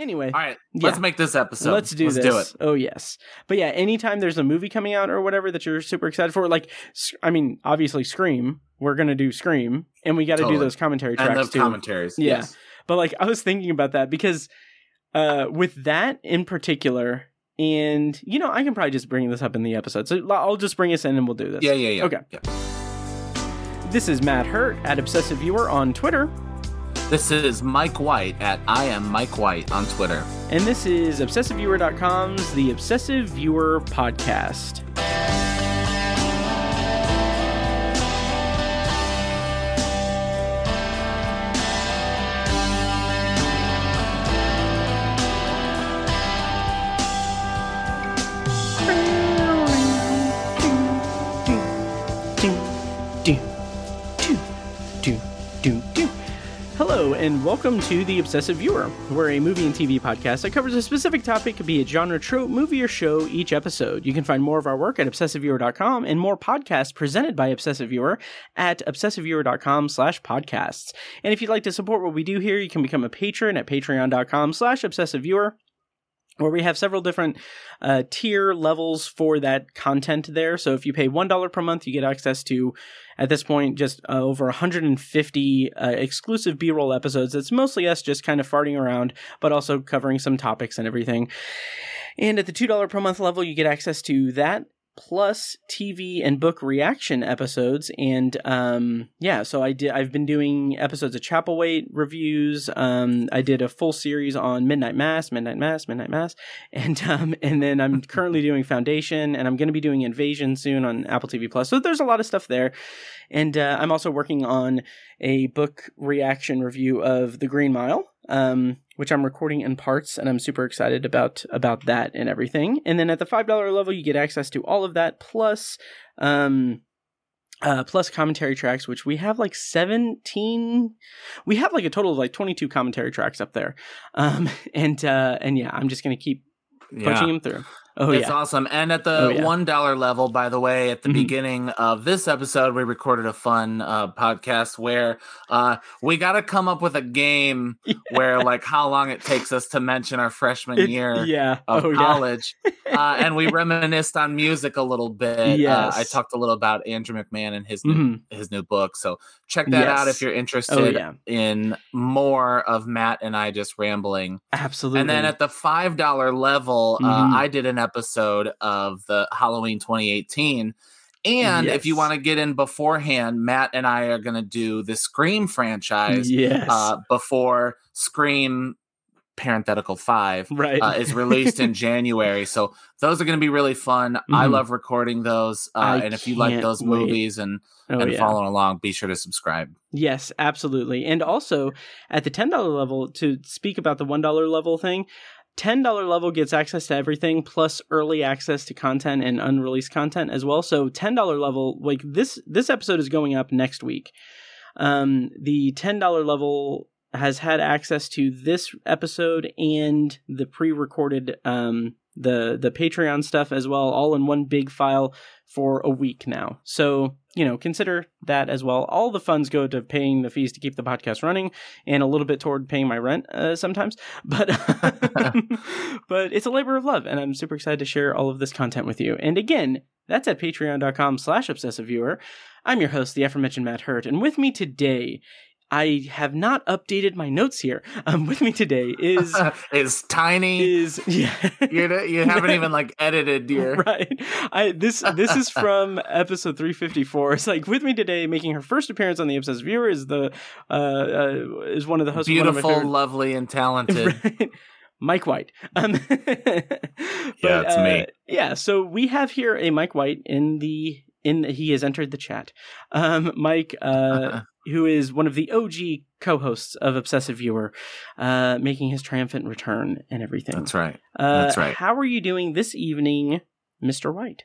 Anyway, All right, let's make this episode. let's do let's this. do it. Oh yes, but yeah, anytime there's a movie coming out or whatever that you're super excited for, like, I mean, obviously Scream. We're gonna do Scream, and we got to do those commentary And tracks too. commentaries. Yeah. Yes. But like, I was thinking about that because uh, with that in particular, and you know, I can probably just bring this up in the episode, so I'll just bring us in and we'll do this. Yeah, yeah, yeah. Okay. Yeah. This is Matt Hurt at Obsessive Viewer on Twitter, This is Mike White at I am Mike White on Twitter. and this is ObsessiveViewer.com's The Obsessive Viewer Podcast. Hello, and welcome to The Obsessive Viewer. We're a movie and TV podcast that covers a specific topic, be it genre, trope, movie, or show, each episode. You can find more of our work at obsessiveviewer.com and more podcasts presented by Obsessive Viewer at obsessiveviewer.com slash podcasts. And if you'd like to support what we do here, you can become a patron at patreon.com slash obsessiveviewer where we have several different uh, tier levels for that content there. So if you pay $1 per month, you get access to, at this point, just uh, over 150 uh, exclusive B roll episodes. It's mostly us just kind of farting around, but also covering some topics and everything. And at the $2 per month level, you get access to that. Plus TV and book reaction episodes, and um, yeah, so I did. I've been doing episodes of Chapelwaite reviews. Um, I did a full series on Midnight Mass, Midnight Mass, Midnight Mass, and um, and then I'm currently doing Foundation, and I'm going to be doing Invasion soon on Apple TV Plus. So there's a lot of stuff there, and uh, I'm also working on a book reaction review of The Green Mile, um, which I'm recording in parts, and I'm super excited about about that and everything. And then at the five dollar level, you get access to all of that plus. Um, uh, plus commentary tracks, which we have like 17, we have like a total of like 22 commentary tracks up there. Um, and, uh, and yeah, I'm just going to keep punching them through. Oh it's yeah. awesome. And at Oh, the yeah. one dollar level, by the way, at the Mhm. beginning of this episode, we recorded a fun uh, podcast where uh, we got to come up with a game where, like, how long it takes us to mention our freshman It- year yeah. of oh yeah. college, uh, and we reminisced on music a little bit. Yes. Uh, I talked a little about Andrew McMahon and his new, Mhm. his new book. So check that out if you're Oh interested yeah. in more of Matt and I just rambling. Absolutely. And then at the five dollar level, Mhm. uh, I did an episode of the Halloween 2018. And if you want to get in beforehand, Matt and I are going to do the Scream franchise yes. uh, before Scream parenthetical five right. uh, is released in January. So those are going to be really fun. I Mhm. love recording those. Uh, and if you like those wait. movies and, oh and yeah. following along, be sure to subscribe. Yes, absolutely. And also at the $10 level, to speak about the $1 level thing, $10 level gets access to everything plus early access to content and unreleased content as well. So $10 level, like this this episode is going up next week. Um the $10 level has had access to this episode and the pre-recorded um the the Patreon stuff as well all in one big file for a week now. So, you know, consider that as well. All the funds go to paying the fees to keep the podcast running and a little bit toward paying my rent uh, sometimes. But but it's a labor of love and I'm super excited to share all of this content with you. And again, that's at patreon.com slash obsessive viewer. I'm your host, the aforementioned Matt Hurt, and with me today I have not updated my notes here. Um, with me today is it's tiny. is yeah. You're, you haven't even like edited your. right. I this this is from episode 354. It's like with me today, making her first appearance on the Obsessed Viewer is the uh, uh is one of the hosts. Beautiful, favorite- lovely, and talented. Right. Mike White. Um, but, it's me. uh, yeah, so we have here a Mike White in the in he has entered the chat. Um, Mike, uh, who is one of the OG co-hosts of Obsessive Viewer, uh, making his triumphant return and everything. That's right. Uh, That's right. How are you doing this evening, Mister White?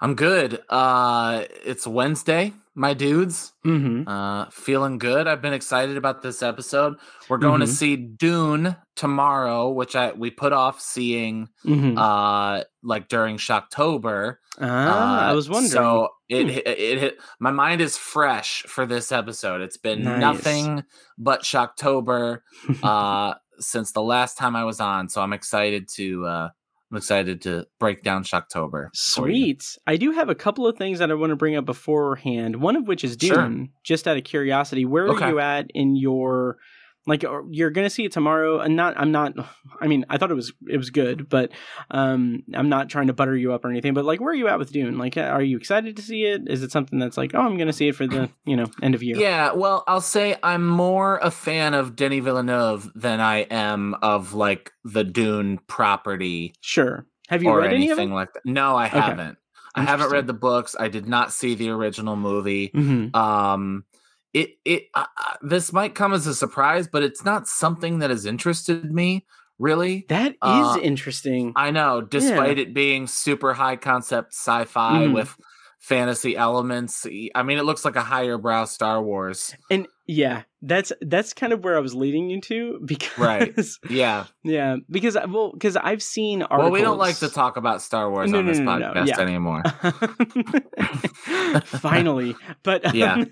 I'm good. Uh, it's Wednesday, my dudes. Mm-hmm. Uh, feeling good. I've been excited about this episode. We're going Mhm. to see Dune tomorrow, which I we put off seeing Mm-hmm. uh like during Shocktober. ah, Uh, I was wondering. So it, Hmm. it it hit my mind is fresh for this episode. It's been Nice. nothing but Shocktober. uh since the last time I was on, so I'm excited to uh I'm excited to break down Shocktober. Sweet. I do have a couple of things that I want to bring up beforehand. One of which is Dune. Sure. Just out of curiosity, where Okay. are you at in your like? You're gonna see it tomorrow, and not. I'm not. I mean, I thought it was it was good, but um, I'm not trying to butter you up or anything. But like, where are you at with Dune? Like, are you excited to see it? Is it something that's like, oh, I'm gonna see it for the you know end of year? Yeah, well, I'll say I'm more a fan of Denis Villeneuve than I am of like the Dune property Sure. Have you read any anything it? like that. No, I haven't. I haven't read the books. I did not see the original movie. hmm Um, it it uh, this might come as a surprise, but it's not something that has interested me really. That is Uh, interesting. I know, despite it being super high concept sci-fi Mhm. with fantasy elements. I mean, it looks like a higher brow Star Wars. And yeah, that's that's kind of where I was leading you to because Right. Yeah. yeah, because well, because I've seen articles. Well, we don't like to talk about Star Wars No, on no, this no, podcast yeah. anymore. Finally, but um, Yeah.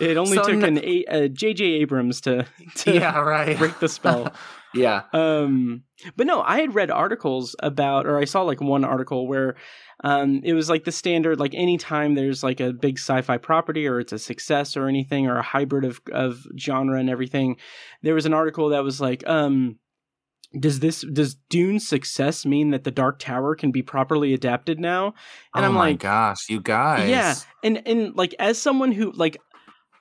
it only So took an a, J.J. Abrams to to yeah, right. break the spell. yeah. um but no i had read articles about or i saw like one article where um it was like the standard like anytime there's like a big sci-fi property or it's a success or anything or a hybrid of of genre and everything there was an article that was like um does this does Dune's success mean that the Dark Tower can be properly adapted now? And oh I'm my like, gosh, you guys. yeah, and and like as someone who like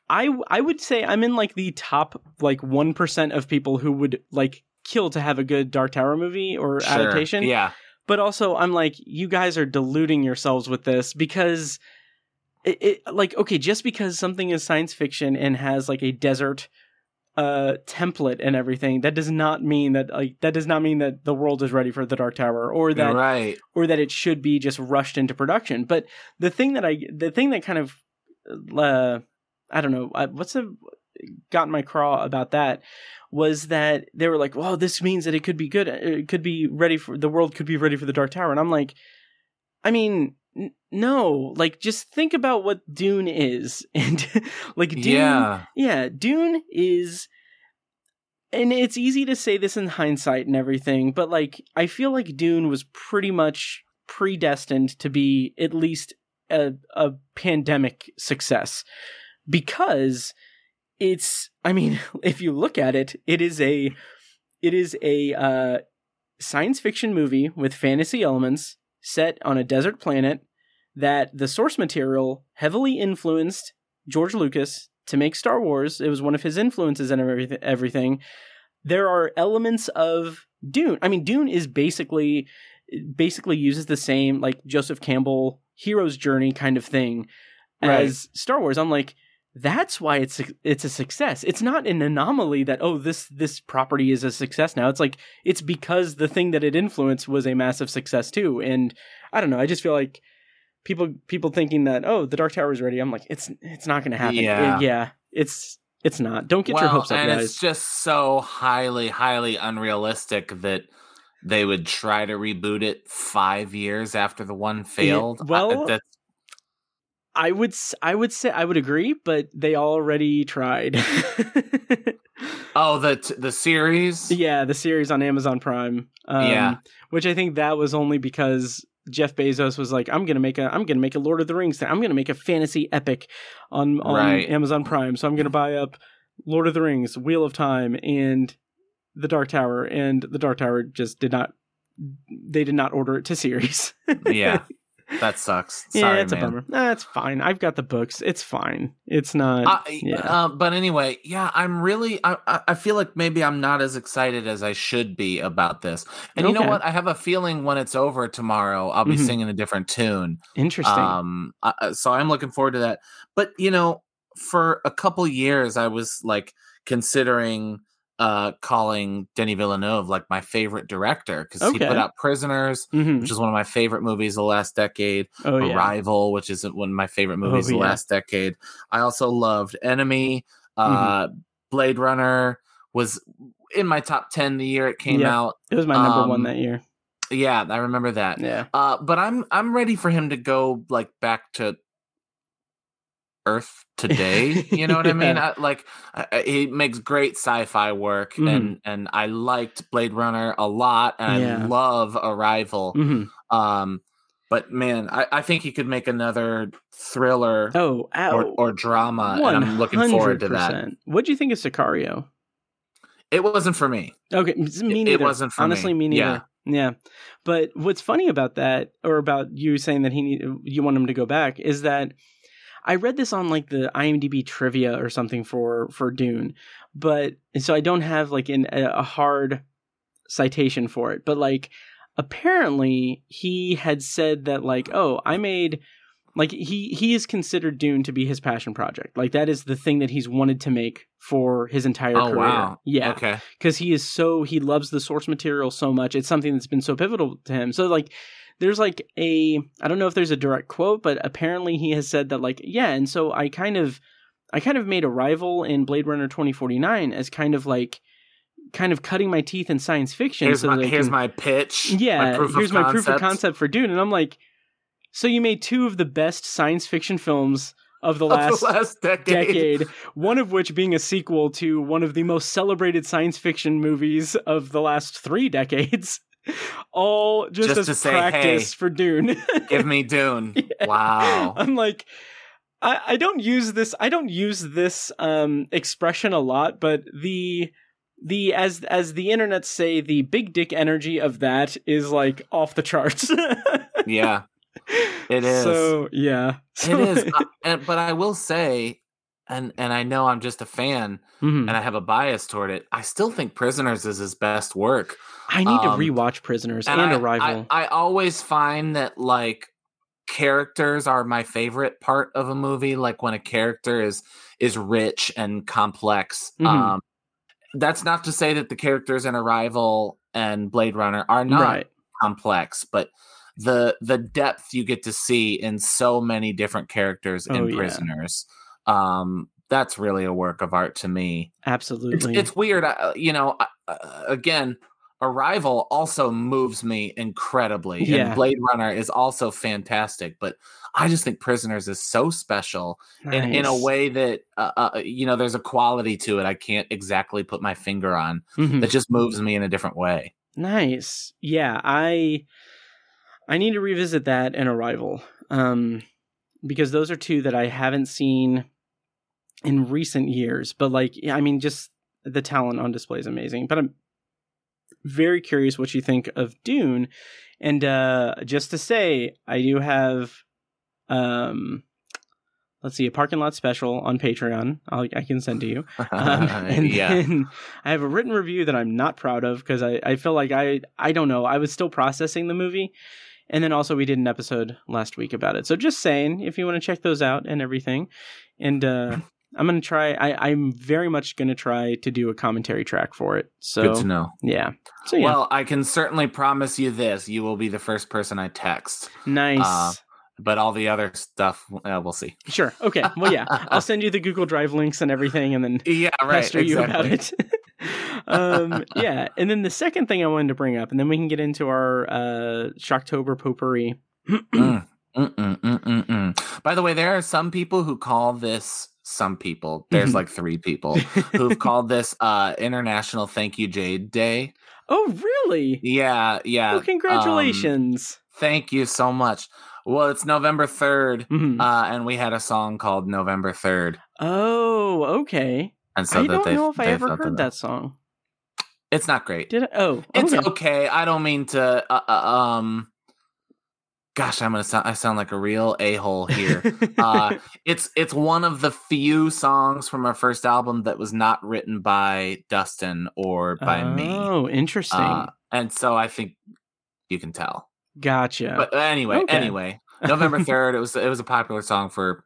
I I would say I'm in like the top like 1% of people who would like kill to have a good Dark Tower movie or Sure. adaptation. Yeah. But also I'm like you guys are deluding yourselves with this because it, it like okay, just because something is science fiction and has like a desert uh template and everything that does not mean that like that does not mean that the world is ready for the dark tower or that right. or that it should be just rushed into production. But the thing that I, the thing that kind of, uh, I don't know, what's the got in my craw about that was that they were like, "Well, this means that it could be good. Uh, it could be ready for the world. Could be ready for the Dark Tower." And I'm like, I mean. n- No, like just think about what Dune is, and like Dune, Yeah. yeah, Dune is and it's easy to say this in hindsight and everything, but like I feel like Dune was pretty much predestined to be at least a a pandemic success because it's I mean, if you look at it, it is a it is a uh science fiction movie with fantasy elements set on a desert planet that the source material heavily influenced George Lucas to make Star Wars. It was one of his influences and everyth- everything. There are elements of Dune. I mean, Dune is basically basically uses the same like Joseph Campbell hero's journey kind of thing Right. as Star Wars. I'm like, that's why it's it's a success. It's not an anomaly that oh this this property is a success now. It's like it's because the thing that it influenced was a massive success too. And I don't know. I just feel like people people thinking that oh the Dark Tower is ready. I'm like it's it's not going to happen. Yeah. It- yeah. It's it's not. Don't get well, your hopes up, and guys. it's just so highly, highly unrealistic that they would try to reboot it five years after the one failed. I- well, that's I would I would say I would agree, but they already tried. oh the t- the series. yeah, the series on Amazon Prime. Um, Yeah. which I think that was only because Jeff Bezos was like, "I'm gonna make a I'm gonna make a Lord of the Rings thing. I'm gonna make a fantasy epic on on Right. Amazon Prime. So I'm gonna buy up Lord of the Rings, Wheel of Time, and The Dark Tower. And The Dark Tower just did not. They did not order it to series. yeah, that sucks. yeah, Sorry, it's a man. bummer. Nah, fine. I've got the books. It's fine. It's not. I, yeah. uh, but anyway, yeah, I'm really. I, I feel like maybe I'm not as excited as I should be about this. And you know what? I have a feeling when it's over tomorrow, I'll be Mhm. singing a different tune. Interesting. Um, I, I- so I'm looking forward to that. But you know, for a couple years, I was like considering uh calling Denis Villeneuve like my favorite director because he put out Prisoners, Mhm. which is one of my favorite movies of the last decade. Oh yeah. Arrival, which is one of my favorite movies Oh, of the yeah. last decade. I also loved Enemy. Mm-hmm. Uh, Blade Runner was in my top ten the year it came Yeah. out. It was my number one um, that year. Yeah, I remember that. Yeah. Uh, but I'm I'm ready for him to go like back to Earth today. You know what I mean? I, like I, he makes great sci-fi work, Mhm. and and I liked Blade Runner a lot, and Yeah. I love Arrival. Mhm. Um, but man, I, I think he could make another thriller Oh, or, or drama, and I'm looking forward to that. What do you think of Sicario? It wasn't for me. Okay, me It- neither. it wasn't for honestly me. me Yeah. Yeah. But what's funny about that, or about you saying that he need, you want him to go back, is that I read this on like the IMDb trivia or something for for Dune, but so I don't have like an, a hard citation for it. But like apparently he had said that like oh I made like he he is considered Dune to be his passion project. Like that is the thing that he's wanted to make for his entire Oh career. wow. Yeah Okay. because he is so he loves the source material so much it's something that's been so pivotal to him so like there's like a i don't know if there's a direct quote but apparently he has said that like yeah and so i kind of i kind of made arrival in blade runner 2049 as kind of like kind of cutting my teeth in science fiction Here's so my here's can- my pitch. yeah my proof here's of my proof of concept. concept for dune and i'm like so you made two of the best science fiction films of the Of last the last decade. decade, one of which being a sequel to one of the most celebrated science fiction movies of the last three decades. All just, Just as to say, practice hey, for Dune. Give me Dune. Yeah. Wow. I'm like, I, I don't use this. I don't use this um, expression a lot, but the the as as the internet say, the big dick energy of that is like off the charts. Yeah, it is. So yeah, it is. Uh, and but I will say, and and I know I'm just a fan, Mhm. and I have a bias toward it. I still think Prisoners is his best work. I need to um, rewatch Prisoners and, I, Arrival. I, I always find that like characters are my favorite part of a movie. Like when a character is is rich and complex. Mhm. Um, that's not to say that the characters in Arrival and Blade Runner are not right. complex, but the the depth you get to see in so many different characters Oh, in yeah. Um, that's really a work of art to me. Absolutely. it's weird, uh, you know. Uh, uh, again, Arrival also moves me incredibly, Yeah. and Blade Runner is also fantastic. But I just think Prisoners is so special in, in a way that uh, uh, you know there's a quality to it I can't exactly put my finger on Mhm. that just moves me in a different way. Nice. Yeah, I I need to revisit that and Arrival. Um because those are two that I haven't seen in recent years, but like I mean just the talent on display is amazing. But I'm very curious what you think of Dune. And uh just to say, I do have um let's see a parking lot special on Patreon. I'll, I can send to you. Um, and yeah, then I have a written review that I'm not proud of because I, I feel like I I don't know I was still processing the movie, and then also we did an episode last week about it. So just saying, if you want to check those out and everything, and uh, I'm gonna try. I I'm very much gonna try to do a commentary track for it. So good to know. yeah. So yeah, Well, I can certainly promise you this: you will be the first person I text. nice. uh, But all the other stuff, uh, we'll see. sure. Okay. Well, yeah. I'll send you the Google Drive links and everything, and then Yeah, right. pester you about it. um, yeah, and then the second thing I wanted to bring up, and then we can get into our uh, Shocktober potpourri. Mm, mm, mm, mm. By the way, there are some people who call this. Some people. There's like three people who've called this uh International Thank You Jade Day. oh, really? Yeah, yeah. Well, um, congratulations. thank you so much. Well, it's November third, Mhm. uh, and we had a song called November Third, oh, okay. and so I that don't know if I ever heard that song. It's not great. Did I? Oh, It's okay. okay. I don't mean to. Uh, uh, um, gosh, I'm gonna sound. I sound like a real a hole here. uh, it's it's one of the few songs from our first album that was not written by Dustin or by me, Oh, interesting. uh, and so I think you can tell. gotcha. But anyway, Okay. anyway, November third. It was it was a popular song for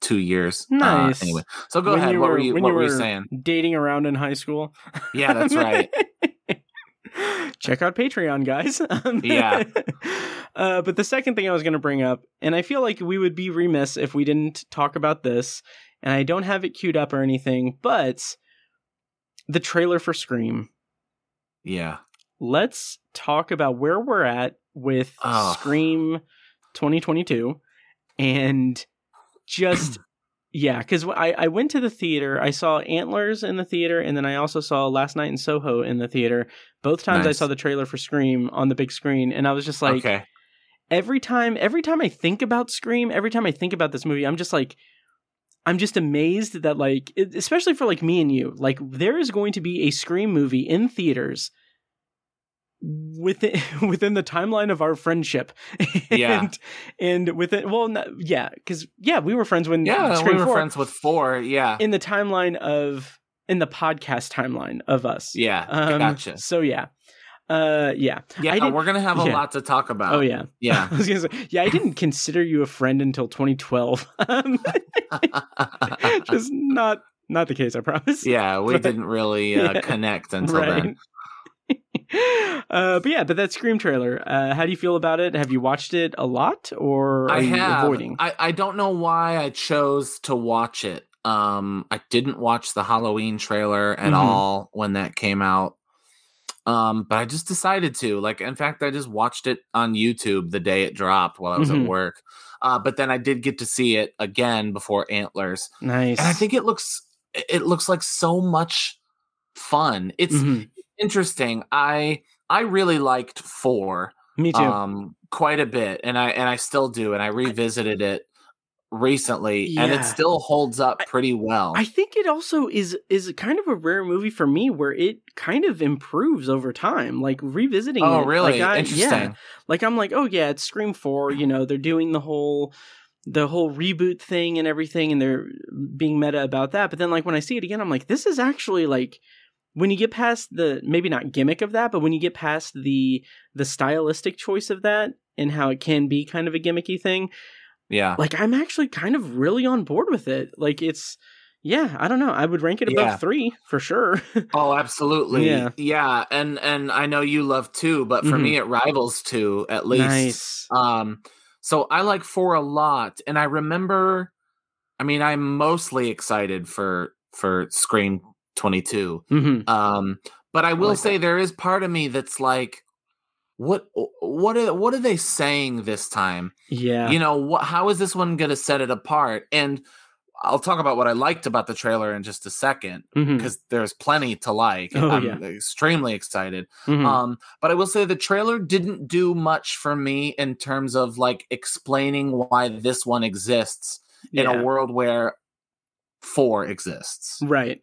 two years. Uh, Nice. anyway, so go When ahead. you What were were- you? What you were you saying? Dating around in high school. Yeah, that's right. Check out Patreon, guys. Um, Yeah. uh, but the second thing I was going to bring up, and I feel like we would be remiss if we didn't talk about this, and I don't have it queued up or anything, but the trailer for Scream. Yeah. Let's talk about where we're at with Oh. Scream 2022 and just Yeah, because I, I went to the theater. I saw Antlers in the theater, and then I also saw Last Night in Soho in the theater. Both times I saw the trailer for Scream on the big screen, and I was just like, okay. every time, every time I think about Scream, every time I think about this movie, I'm just like, I'm just amazed that like, especially for like me and you, like there is going to be a Scream movie in theaters within within the timeline of our friendship. Yeah. and, and within well, not, yeah, because yeah, we were friends when Yeah, Scream we were 4 friends with four. Yeah. in the timeline of in the podcast timeline of us. yeah. Um, gotcha. So yeah, uh, yeah. Yeah, didn't- we're gonna have a yeah. lot to talk about. Oh yeah, Yeah. I say, yeah. I didn't consider you a friend until 2012. Um, Just not not the case. I promise. yeah, we But- didn't really uh, Yeah. connect until then. uh, but yeah, but that Scream trailer. Uh, how do you feel about it? Have you watched it a lot, or are I you have. avoiding? I, I don't know why I chose to watch it. Um, I didn't watch the Halloween trailer at Mhm. all when that came out. Um, but I just decided to. Like, in fact, I just watched it on YouTube the day it dropped while I was Mhm. at work. Uh, but then I did get to see it again before Antlers, nice. and I think it looks it looks like so much fun. It's Mhm. interesting. I I really liked four me too. um quite a bit and i and i still do and i revisited it recently and it still holds up pretty well I think it also is is kind of a rare movie for me where it kind of improves over time. Like revisiting oh it. really Like I, interesting Yeah, like I'm like, oh yeah, it's Scream Four. You know, they're doing the whole the whole reboot thing and everything, and they're being meta about that. But then, like when I see it again, I'm like, this is actually like when you get past the maybe not gimmick of that, but when you get past the the stylistic choice of that and how it can be kind of a gimmicky thing, yeah like I'm actually kind of really on board with it. Like it's yeah, I don't know. I would rank it above Yeah. three for sure. oh absolutely Yeah. yeah and and i know you love two but for Mhm. me it rivals two at least nice. um so i like four a lot and i remember i mean i'm mostly excited for for scream 22 hmm Um, but I will like say there is part of me that's like, what, what, are, what are they saying this time? Yeah. You know, what, how is this one going to set it apart? And I'll talk about what I liked about the trailer in just a second because there's plenty to like. Oh, I'm yeah. extremely excited. Mhm. Um, but I will say the trailer didn't do much for me in terms of like explaining why this one exists in a world where four exists. right.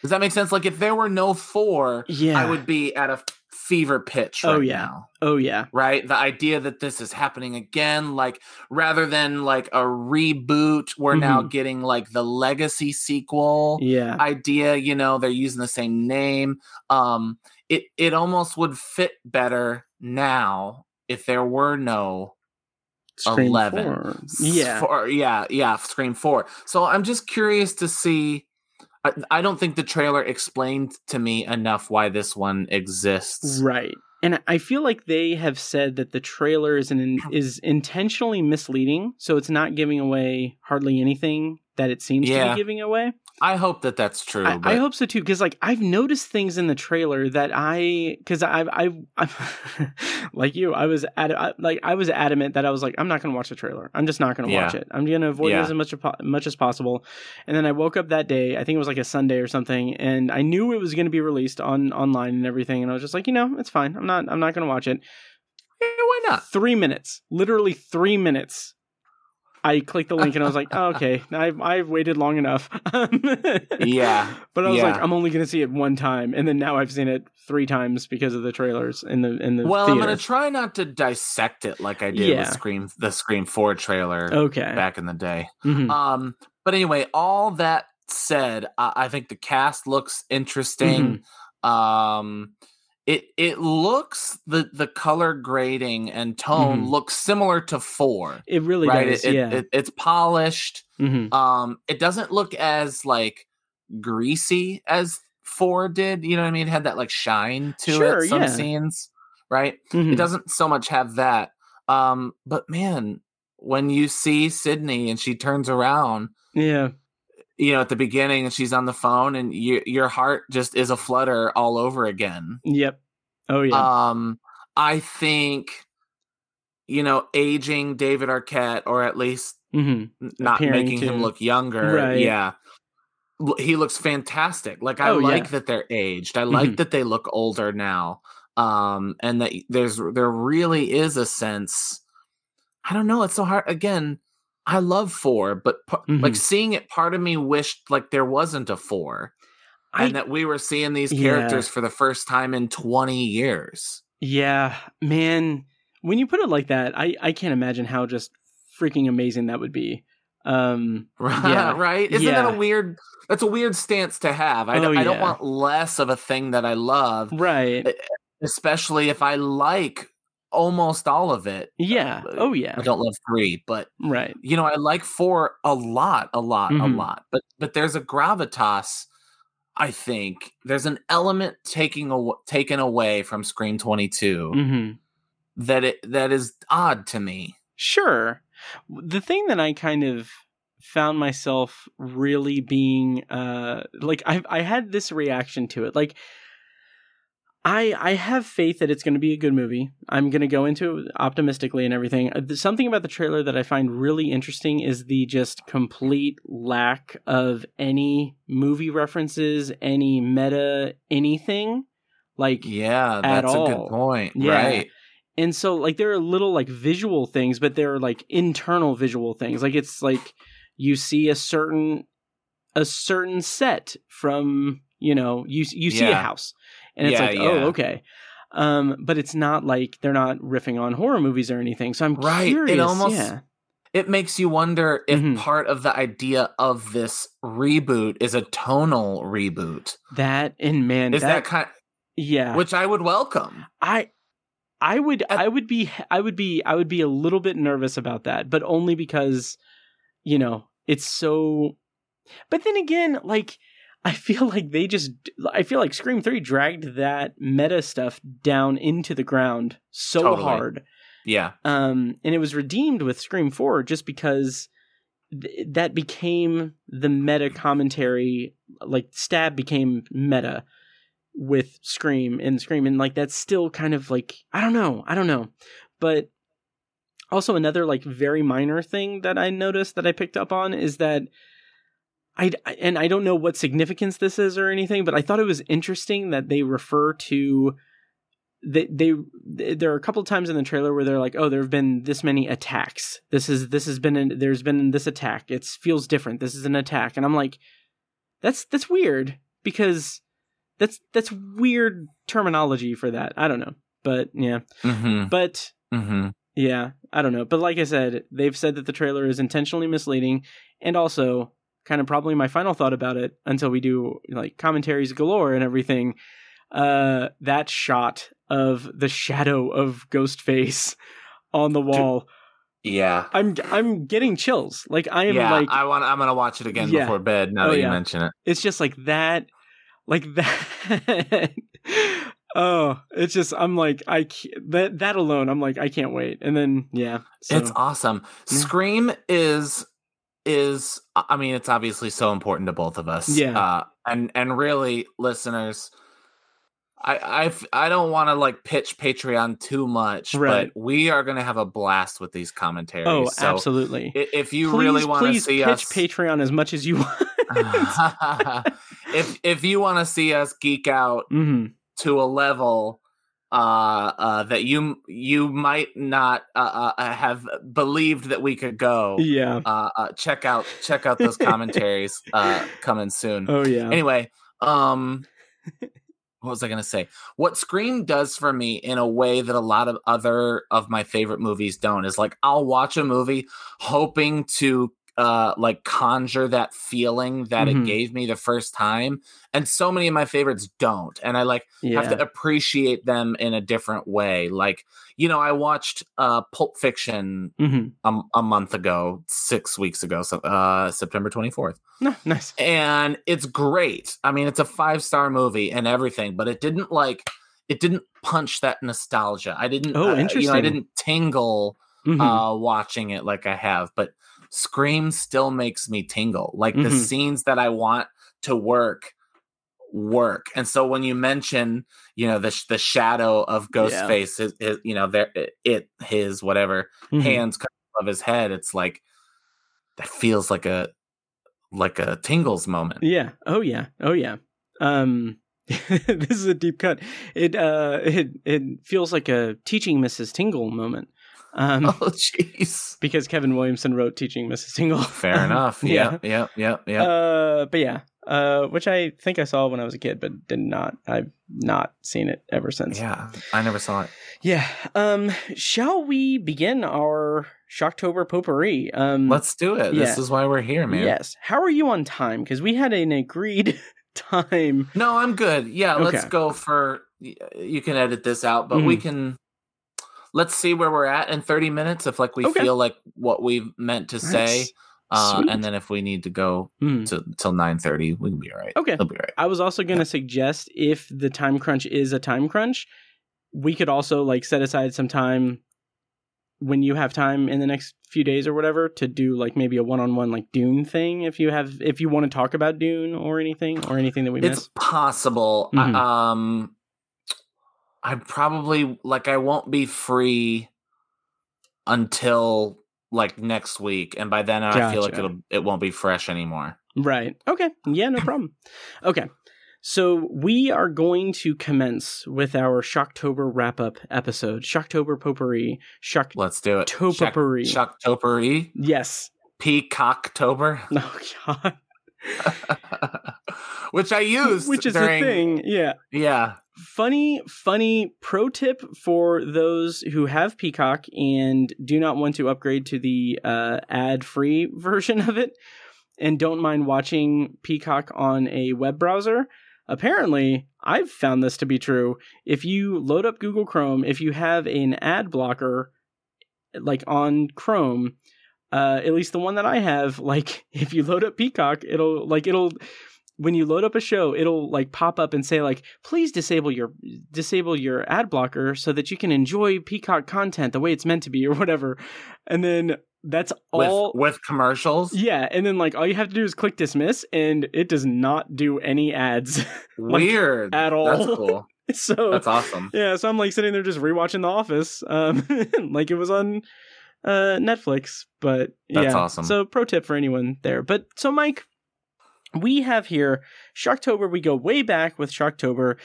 Does that make sense? Like if there were no four, Yeah. I would be at a fever pitch right Oh, yeah. now. Oh yeah. Right? The idea that this is happening again, like rather than like a reboot, we're now getting like the legacy sequel Yeah. idea, you know, they're using the same name. Um it it almost would fit better now if there were no Scream 11. four. Yeah. four- yeah, yeah, Scream 4. So I'm just curious to see I, I don't think the trailer explained to me enough why this one exists. Right. And I feel like they have said that the trailer is an, is intentionally misleading, so it's not giving away hardly anything that it seems to be giving away. I hope that that's true. I, but I hope so too, because like I've noticed things in the trailer that I, because I've, I've, I'm like you, I was ad, I, like I was adamant that I was like, I'm not going to watch the trailer. I'm just not going to watch it. I'm going to avoid it as much as much as possible. And then I woke up that day. I think it was like a Sunday or something, and I knew it was going to be released on online and everything. And I was just like, you know, it's fine. I'm not, I'm not going to watch it. Yeah, why not? Three minutes, literally three minutes. I clicked the link and I was like, oh, okay, I've I've waited long enough. Yeah, But I was like, I'm only going to see it one time, and then now I've seen it three times because of the trailers in the in the Well, theater. I'm gonna try not to dissect it like I did Yeah. with Scream, the Scream Four trailer okay. back in the day. Mhm. Um, but anyway, all that said, I, I think the cast looks interesting. Mm-hmm. Um, it it looks the the color grading and tone Mhm. looks similar to four. It really right, does. it, it- yeah. it- it's polished. Mhm. Um, it doesn't look as like greasy as four did. You know what I mean? It had that like shine to Sure, it. Some yeah. scenes, right? Mhm. It doesn't so much have that. Um, but man, when you see Sydney and she turns around, Yeah. You know, at the beginning and she's on the phone and you, your heart just is a flutter all over again. Yep. Oh yeah. Um, I think, you know, aging David Arquette, or at least hmm not Appearing making to- him look younger. Right. Yeah. He looks fantastic. Like I Oh, yeah. like that they're aged. I like Mhm. that they look older now. Um and that there's there really is a sense I don't know, it's so hard again. I love 4, but pa- like Mhm. seeing it part of me wished like there wasn't a 4 I and that we were seeing these Yeah. characters for the first time in 20 years. Yeah, man. When you put it like that, I I can't imagine how just freaking amazing that would be. Um, Right, Yeah. right? Isn't that a weird that's a weird stance to have. I, Oh, don't, I don't want less of a thing that I love, right. especially if I like almost all of it. Yeah. Uh, Oh yeah. I don't love 3, but Right. you know, I like 4 a lot, a lot, a Mhm. lot. But but there's a gravitas I think there's an element taking aw- taken away from Scream 22 hmm that it that is odd to me. Sure. The thing that I kind of found myself really being uh like I I had this reaction to it. Like I I have faith that it's going to be a good movie. I'm going to go into it optimistically and everything. Uh, Something about the trailer that I find really interesting is the just complete lack of any movie references, any meta anything. Like Yeah, At that's a good point. Yeah. Right. and so like there are little like visual things but there are like internal visual things like it's like you see a certain a certain set from you know you you see a house and it's Yeah, like yeah. oh okay um but it's not like they're not riffing on horror movies or anything so i'm Right, it almost- yeah it makes you wonder if Mhm. part of the idea of this reboot is a tonal reboot. that and man Is that, that, kind yeah which I would welcome. I I would I would be I would be I would be a little bit nervous about that, but only because you know, it's so But then again, like I feel like they just I feel like Scream 3 dragged that meta stuff down into the ground so Totally. hard. Yeah. Um and it was redeemed with Scream 4 just because th- that became the meta commentary like stab became meta with Scream and Scream and like that's still kind of like I don't know, I don't know. But also another like very minor thing that I noticed that I picked up on is that I and I don't know what significance this is or anything, but I thought it was interesting that they refer to they they there are a couple times in the trailer where they're like, "Oh, there have been this many attacks. This is this has been an, there's been this attack. It feels different. This is an attack." And I'm like, "That's that's weird because that's that's weird terminology for that. I don't know, but yeah, Mm-hmm. but Mm-hmm. yeah, I don't know. But like I said, they've said that the trailer is intentionally misleading, and also kind of probably my final thought about it until we do like commentaries galore and everything. Uh, that shot of the shadow of Ghostface on the wall, Yeah. I'm I'm getting chills. Like I am yeah, like I want. I'm gonna watch it again Yeah. before bed. Now Oh, that you yeah. mention it, it's just like that, like that. oh, it's just I'm like I can't, that that alone. I'm like I can't wait. And then yeah, so, it's awesome. Yeah. Scream is is. I mean, it's obviously so important to both of us. Yeah. Uh, and and really, listeners. I I I don't want to like pitch Patreon too much, Right. but we are gonna have a blast with these commentaries. oh so absolutely. if you please, really want to please see pitch us, Patreon as much as you want. if if you want to see us geek out hmm to a level uh, uh, that you you might not uh, uh, have believed that we could go. Yeah. Uh, uh, check out check out those commentaries uh, coming soon. Oh yeah. Anyway, um, what was I gonna say? What Scream does for me in a way that a lot of other of my favorite movies don't is like I'll watch a movie hoping to uh like conjure that feeling that Mhm. it gave me the first time and so many of my favorites don't and i like yeah. have to appreciate them in a different way like you know i watched uh pulp fiction hmm a, a month ago six weeks ago so uh september 24th No, nice. and it's great i mean it's a five star movie and everything but it didn't like it didn't punch that nostalgia i didn't Oh, uh, you know i didn't tingle Mhm. uh watching it like i have but scream still makes me tingle like the Mhm. scenes that i want to work work and so when you mention you know the sh- the shadow of Yeah. ghostface his, his, you know there it his whatever Mhm. hands cut of his head it's like that feels like a like a tingles moment. Yeah. Oh yeah. Oh yeah. Um this is a deep cut. It uh it it feels like a teaching Mrs. Tingle moment. Um Oh jeez. because Kevin Williamson wrote teaching Mrs. Tingle. Fair enough. Yeah. Yeah, yeah, yeah, yeah. Uh but yeah. Uh which I think I saw when I was a kid but did not I've not seen it ever since. yeah, I never saw it. Yeah. Um shall we begin our Shocktober potpourri? Um Let's do it. This is why we're here, man. Yes. How are you on time? Because we had an agreed time. No, I'm good. Yeah, let's go for. You can edit this out, but we Mhm. can. Let's see where we're at in 30 minutes. If like we Okay. feel like what we've meant to say, Nice. uh, and then if we need to go Mm. to till 9:30, we can be all right. Okay. It'll be all right. I was also going to suggest if the time crunch is a time crunch, we could also like set aside some time when you have time in the next few days or whatever to do like maybe a one-on-one like Dune thing if you have if you want to talk about Dune or anything or anything that we It's miss. possible. Mhm. um, I probably like I won't be free until like next week, and by then I feel like it'll it won't be fresh anymore. Right. Okay. Yeah, no problem. okay. So we are going to commence with our Shocktober wrap-up episode. Shocktober potpourri. Shock Let's do it. Topopurri. Shock Shocktopery. Yes. Peacocktober, Oh god. which I used, Which is during, a thing. Yeah. Yeah, Funny, funny pro tip for those who have Peacock and do not want to upgrade to the uh, ad free version of it and don't mind watching Peacock on a web browser. Apparently, I've found this to be true. If you load up Google Chrome, if you have an ad blocker like on Chrome, uh, at least the one that I have, like if you load up Peacock, it'll like it'll when you load up a show, it'll like pop up and say like, please disable your disable your ad blocker so that you can enjoy Peacock content the way it's meant to be or whatever. And then that's all with with commercials. yeah, and then like all you have to do is click dismiss and it does not do any ads like, Weird at all. That's cool. so That's awesome. yeah, so I'm like sitting there just rewatching The Office, um, like it was on uh, Netflix. But That's yeah, awesome. So pro tip for anyone there. But so Mike, we have here Shocktober. We go way back with Shocktober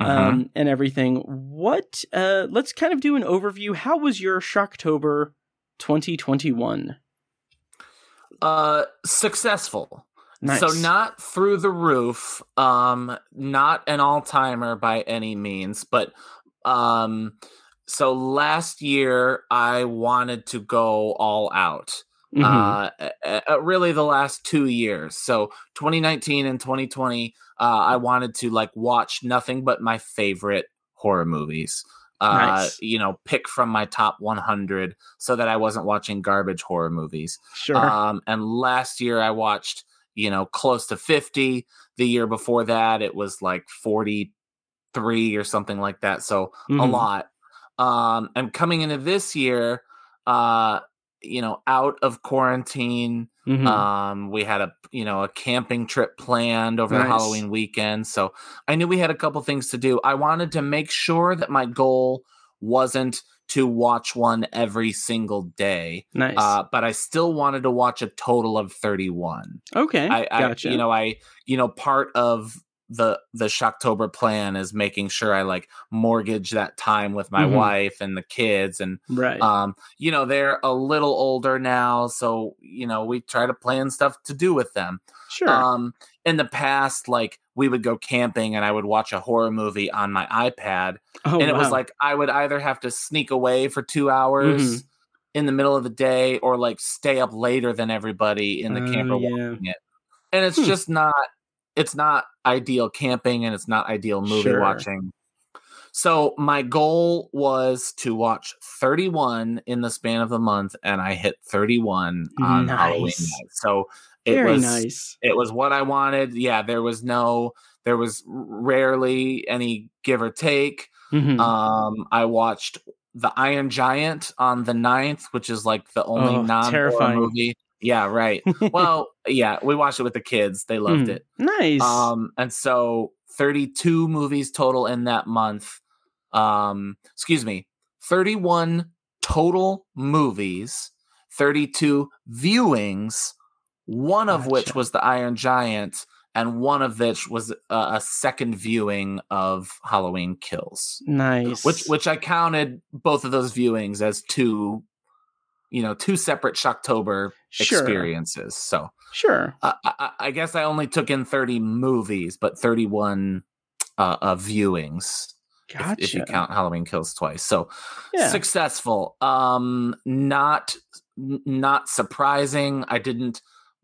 Mhm. um, and everything. What? Uh, let's kind of do an overview. How was your Shocktober 2021? Uh, successful. Nice. So not through the roof, um, not an all timer by any means, but um, so last year I wanted to go all out. Mhm. Uh, really the last two years. So 2019 and 2020, uh, I wanted to like watch nothing but my favorite horror movies. Uh, Nice. you know, pick from my top 100 so that I wasn't watching garbage horror movies. sure. Um, and last year I watched, you know, close to 50. The year before that, it was like 43 or something like that. So a Mhm. lot. Um, and coming into this year, uh, you know, out of quarantine, Mhm. um, we had a you know a camping trip planned over the Halloween weekend, so I knew we had a couple things to do. I wanted to make sure that my goal wasn't to watch one every single day, nice. uh, but I still wanted to watch a total of thirty-one. okay. I, I gotcha. you know I you know part of the the Shocktober plan is making sure I like mortgage that time with my Mhm. wife and the kids and right. um you know they're a little older now so you know we try to plan stuff to do with them sure. um in the past like we would go camping and I would watch a horror movie on my iPad oh, and it was like I would either have to sneak away for 2 hours Mhm. in the middle of the day or like stay up later than everybody in the Oh, camper yeah. watching it and it's Hmm. just not it's not ideal camping and it's not ideal movie Sure. watching so my goal was to watch 31 in the span of the month and i hit 31 on halloween Nice. night so it Very was nice. it was what i wanted yeah there was no there was rarely any give or take Mhm. um i watched the iron giant on the 9th which is like the only Oh, non terrifying. movie yeah right well yeah we watched it with the kids they loved Mm. it nice. um and so 32 movies total in that month um excuse me 31 total movies 32 viewings, one of which was the Iron Giant, and one of which was a, a second viewing of Halloween Kills, Nice. which which I counted both of those viewings as two, you know, two separate Shocktober Sure. experiences. So Sure. I, I, I guess I only took in 30 movies, but 31 uh, uh, viewings if- Gotcha. if, you count Halloween Kills twice. So Yeah. successful. Um, not not surprising. I didn't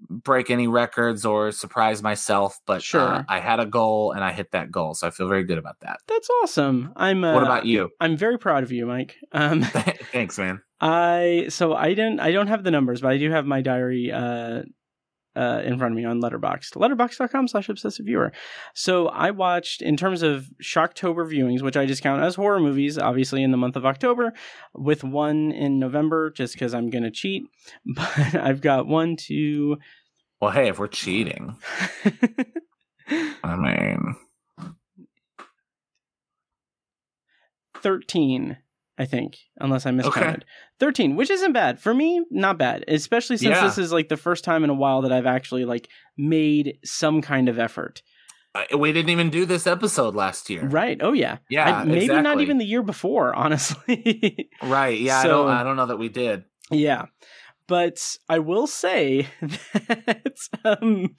break any records or surprise myself, but uh, Sure. I had a goal and I hit that goal, so I feel very good about that. That's awesome. I'm. Uh, what about you? I'm very proud of you, Mike. Um, Thanks, man. I so I didn't. I don't have the numbers, but I do have my diary. Uh, uh, in front of me on Letterboxd, letterboxd.com slash obsessive viewer. So I watched, in terms of Shocktober viewings, which I just count as horror movies, obviously in the month of October, with one in November, just because I'm going to cheat. But I've got one, two, Well, hey, if we're cheating, I mean, 13, I think, unless I miscounted. 13, which isn't bad. For me, not bad, especially since Yeah. this is like the first time in a while that I've actually like made some kind of effort. I- we didn't even do this episode last year. Right. Oh yeah. Yeah, I- maybe not even the year before, honestly. Right. Yeah, I So- don't I don't know that we did. yeah. But I will say that um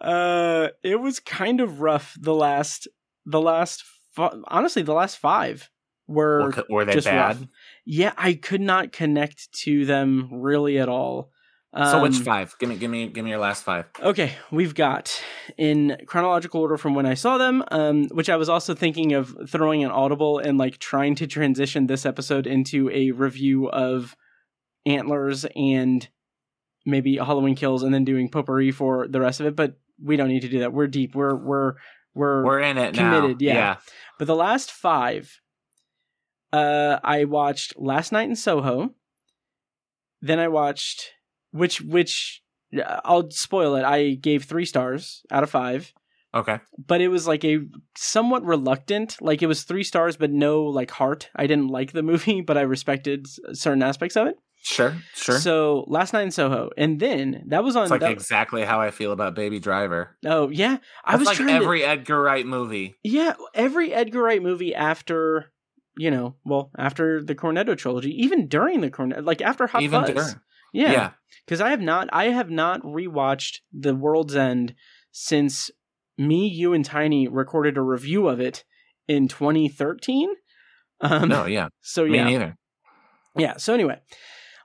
uh it was kind of rough the last the last honestly the last 5 were Were, they just bad? rough. Yeah, I could not connect to them really at all. so which Um, five? Give me give me give me your last five. Okay, we've got in chronological order from when I saw them, um, which I was also thinking of throwing an audible and like trying to transition this episode into a review of Antlers and maybe Halloween Kills, and then doing potpourri for the rest of it. But we don't need to do that. We're deep. We're we're we're. We're in it committed, now. yeah. but the last five, uh, I watched last night in Soho. Then I watched which which uh, I'll spoil it. I gave three stars out of five, Okay. but it was like a somewhat reluctant. Like it was three stars, but no like heart. I didn't like the movie, but I respected certain aspects of it. Sure. Sure. So last night in Soho, and then that was on. it's like that- exactly how I feel about Baby Driver. oh yeah, I That's was like trying to- every Edgar Wright movie. Yeah, every Edgar Wright movie after, you know, well, after the Cornetto trilogy, even during the Cornetto, like after Hot Even Fuzz. during. Yeah, Yeah. because I have not, I have not rewatched The World's End since me, you, and Tiny recorded a review of it in 2013. Um, No, yeah. so Me yeah, neither. yeah. So anyway,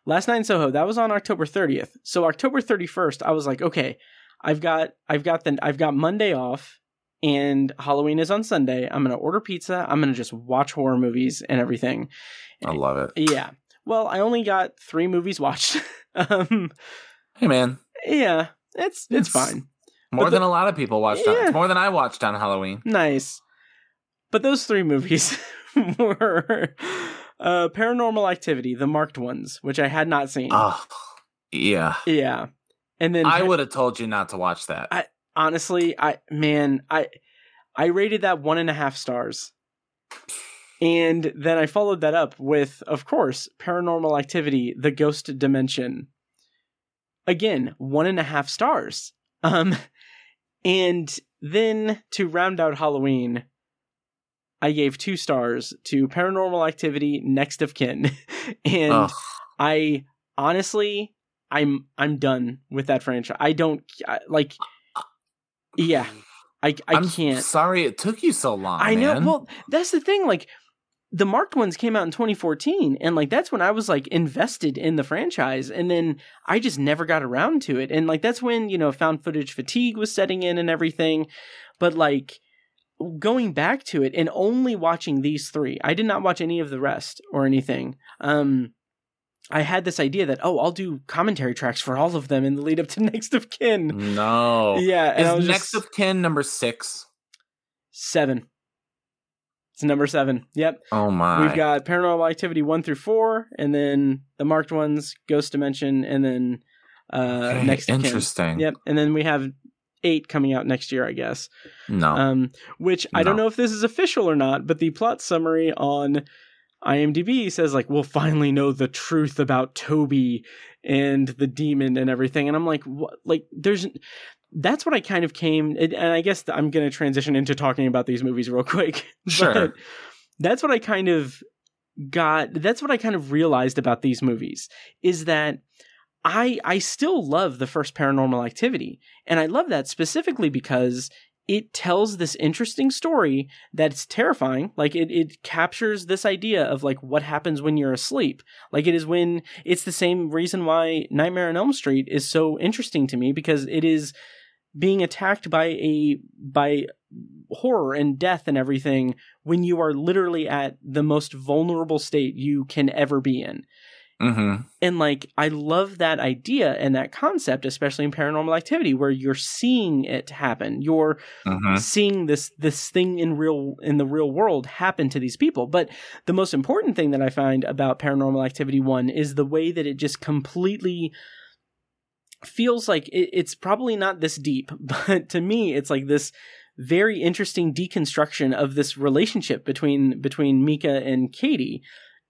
last night in Soho, that was on October 30th. So October 31st, I was like, okay, I've got, I've got the, I've got Monday off, and Halloween is on Sunday. I'm gonna order pizza. I'm gonna just watch horror movies and everything. I love it. Yeah. Well, I only got three movies watched. um, Hey man. yeah, it's it's It's- fine. More the- than a lot of people watched on Yeah. it's more than I watched on Halloween. Nice. But those three movies were uh, Paranormal Activity, the marked ones, which I had not seen. Oh yeah. yeah. And then I would have told you not to watch that. I- honestly, I man, I I rated that one and a half stars. And then I followed that up with, of course, Paranormal Activity, The Ghost Dimension. Again, one and a half stars. Um, and then to round out Halloween, I gave two stars to Paranormal Activity, Next of Kin, and Ugh. I honestly, I'm I'm done with that franchise. I don't I, like. Yeah, I I I'm can't. sorry it took you so long. I know. Well, that's the thing. Like, the marked ones came out in 2014, and like that's when I was like invested in the franchise, and then I just never got around to it. And like that's when you know found footage fatigue was setting in and everything. But like going back to it and only watching these three, I did not watch any of the rest or anything. Um. I had this idea that oh I'll do commentary tracks for all of them in the lead up to Next of Kin. no. Yeah, and I was Is next just of kin number six? seven. It's number seven. Yep. Oh my. We've got Paranormal Activity one through four, and then the marked ones, Ghost Dimension, and then uh, Okay, next of Kin. interesting. Yep, and then we have eight coming out next year, I guess. No. Um, which I don't know if this is official or not, but the plot summary on IMDb says like we'll finally know the truth about Toby and the demon and everything, and I'm like, what? Like, there's that's what I kind of came, and I guess I'm going to transition into talking about these movies real quick. Sure. But that's what I kind of got. That's what I kind of realized about these movies is that I I still love the first Paranormal Activity, and I love that specifically because it tells this interesting story that's terrifying. Like it, it captures this idea of like what happens when you're asleep. Like it is when it's the same reason why Nightmare on Elm Street is so interesting to me because it is being attacked by a by horror and death and everything when you are literally at the most vulnerable state you can ever be in. Mm-hmm. And like, I love that idea and that concept, especially in paranormal activity, where you're seeing it happen. You're Mm-hmm. seeing this this thing in real in the real world happen to these people. But the most important thing that I find about paranormal activity one is the way that it just completely feels like it, it's probably not this deep, but to me, it's like this very interesting deconstruction of this relationship between between Micah and Katie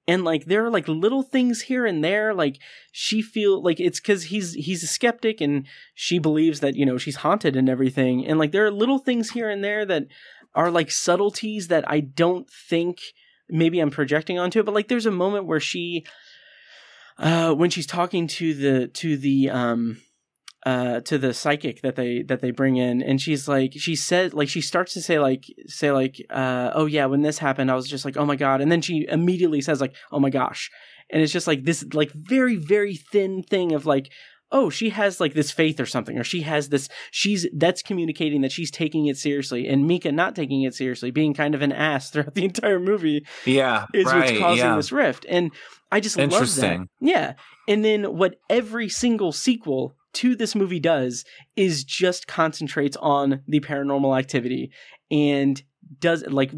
and like there are like little things here and there like she feel like it's because he's he's a skeptic and she believes that you know she's haunted and everything. And like there are little things here and there that are like subtleties that i don't think maybe i'm projecting onto it but like there's a moment where she uh when she's talking to the to the um uh to the psychic that they that they bring in and she's like she said like she starts to say like say like uh oh yeah when this happened i was just like oh my god and then she immediately says like oh my gosh and it's just like this like very very thin thing of like oh she has like this faith or something or she has this she's that's communicating that she's taking it seriously and micah not taking it seriously being kind of an ass throughout the entire movie Yeah. is right, what's causing yeah. this rift. And I just love that. Yeah. And then what every single sequel to this movie does is just concentrates on the paranormal activity and does like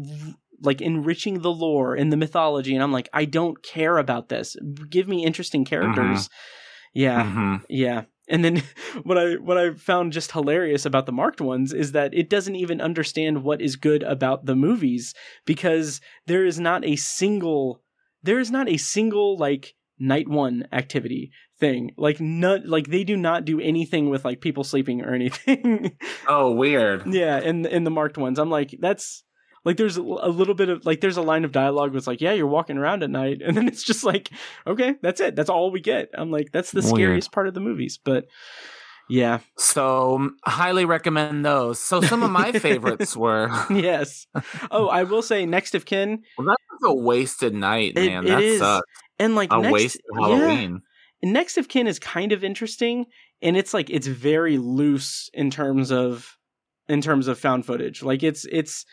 like enriching the lore and the mythology and I'm like I don't care about this. Give me interesting characters. Yeah. Mhm. Yeah. And then what I what I found just hilarious about the marked ones is that it doesn't even understand what is good about the movies because there is not a single there is not a single like night one activity thing. Like not like they do not do anything with like people sleeping or anything. Oh, weird. yeah, in in the marked ones. I'm like that's like there's a little bit of like there's a line of dialogue that's like yeah you're walking around at night and then it's just like okay that's it that's all we get i'm like that's the Weird. scariest part of the movies but yeah So highly recommend those. So some of my favorites were. yes oh i will say next of kin Well, that was a wasted night, man. it that is. sucks. and like A next wasted yeah, Halloween. And next of kin is kind of interesting and it's like it's very loose in terms of in terms of found footage. Like it's it's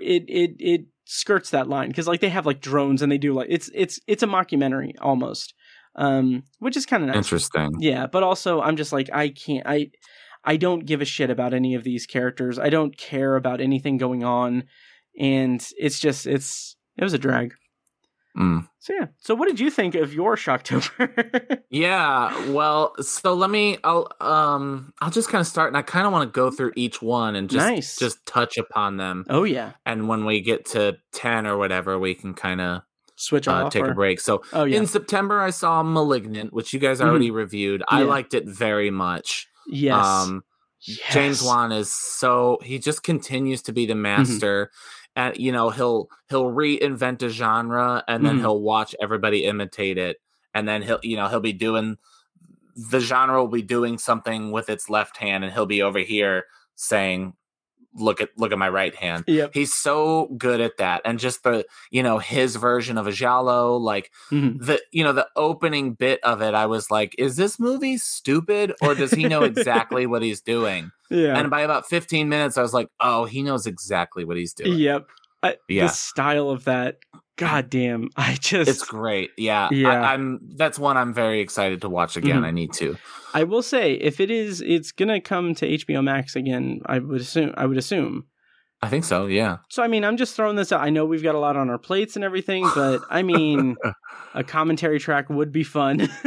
it it it skirts that line because like they have like drones and they do like it's it's it's a mockumentary almost um which is kind of nice. Interesting. yeah but also i'm just like i can't i i don't give a shit about any of these characters. I don't care about anything going on and it's just it's it was a drag Mm. so yeah so what did you think of your shocktober Yeah, well, so let me I'll um I'll just kind of start and I kind of want to go through each one and just Nice. just touch upon them. oh yeah And when we get to 10 or whatever, we can kind of switch uh, off take or- a break. So oh yeah in September I saw Malignant, which you guys already reviewed. I liked it very much. yes Um James Wan is so he just continues to be the Mm-hmm. And you know, he'll he'll reinvent a genre and then Mhm. he'll watch everybody imitate it. And then he'll you know, he'll be doing the genre will be doing something with its left hand and he'll be over here saying, Look at look at my right hand. yep He's so good at that. And just the, you know, his version of a Giallo, like Mhm. the you know the opening bit of it i was like is this movie stupid or does he know exactly what he's doing yeah and by about 15 minutes i was like oh he knows exactly what he's doing Yep. I, Yeah. The style of that, god damn. I just it's great yeah, Yeah. I, i'm that's one i'm very excited to watch again Mhm. i need to I will say if it is it's gonna come to HBO Max again, I would assume I would assume. i think so yeah So I mean I'm just throwing this out. I know we've got a lot on our plates and everything, but I mean a commentary track would be fun.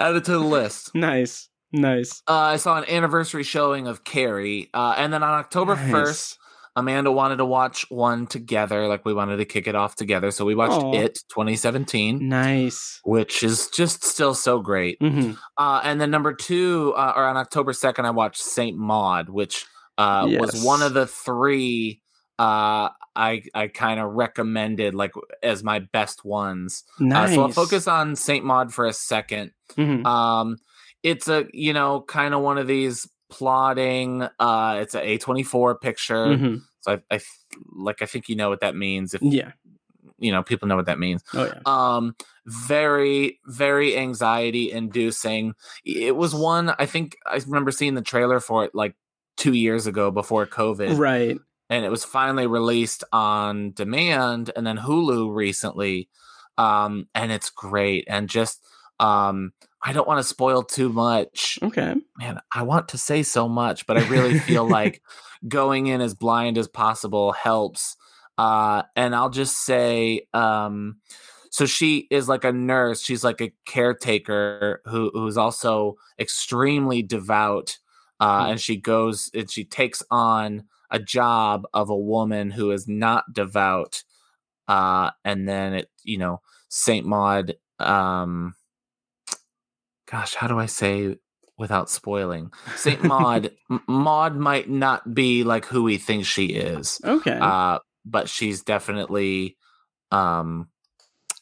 add it to the list nice. Nice. uh, i saw an anniversary showing of carrie uh, and then on october Nice. 1st Amanda wanted to watch one together, like we wanted to kick it off together. So we watched Aw. It 2017, Nice. which is just still so great. hmm Uh, and then number two, uh, or on October 2nd, I watched Saint Maud, which uh, was one of the three uh, I I kind of recommended like as my best ones. Nice. Uh, so I'll focus on Saint Maud for a second. Mhm. Um, it's a you know kind of one of these plotting. Uh, it's a A twenty four picture. Mhm. I, I like I think you know what that means. If Yeah. you know people know what that means. Oh yeah. Um, very very anxiety inducing. It was one I think I remember seeing the trailer for it like two years ago before COVID Right. and it was finally released on demand and then Hulu recently. Um, and it's great. And just um I don't want to spoil too much. Okay. Man, I want to say so much, but I really feel like going in as blind as possible helps. Uh and I'll just say um so she is like a nurse, she's like a caretaker who who's also extremely devout. Uh, Hmm. and she goes and she takes on a job of a woman who is not devout uh and then it you know saint maud um gosh how do i say without spoiling saint maud maud might not be like who we think she is Okay. uh but she's definitely um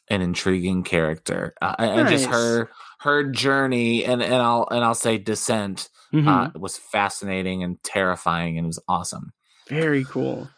an intriguing character uh, and just her her journey and and i'll and i'll say descent Mhm. uh, was fascinating and terrifying and it was awesome. Very cool.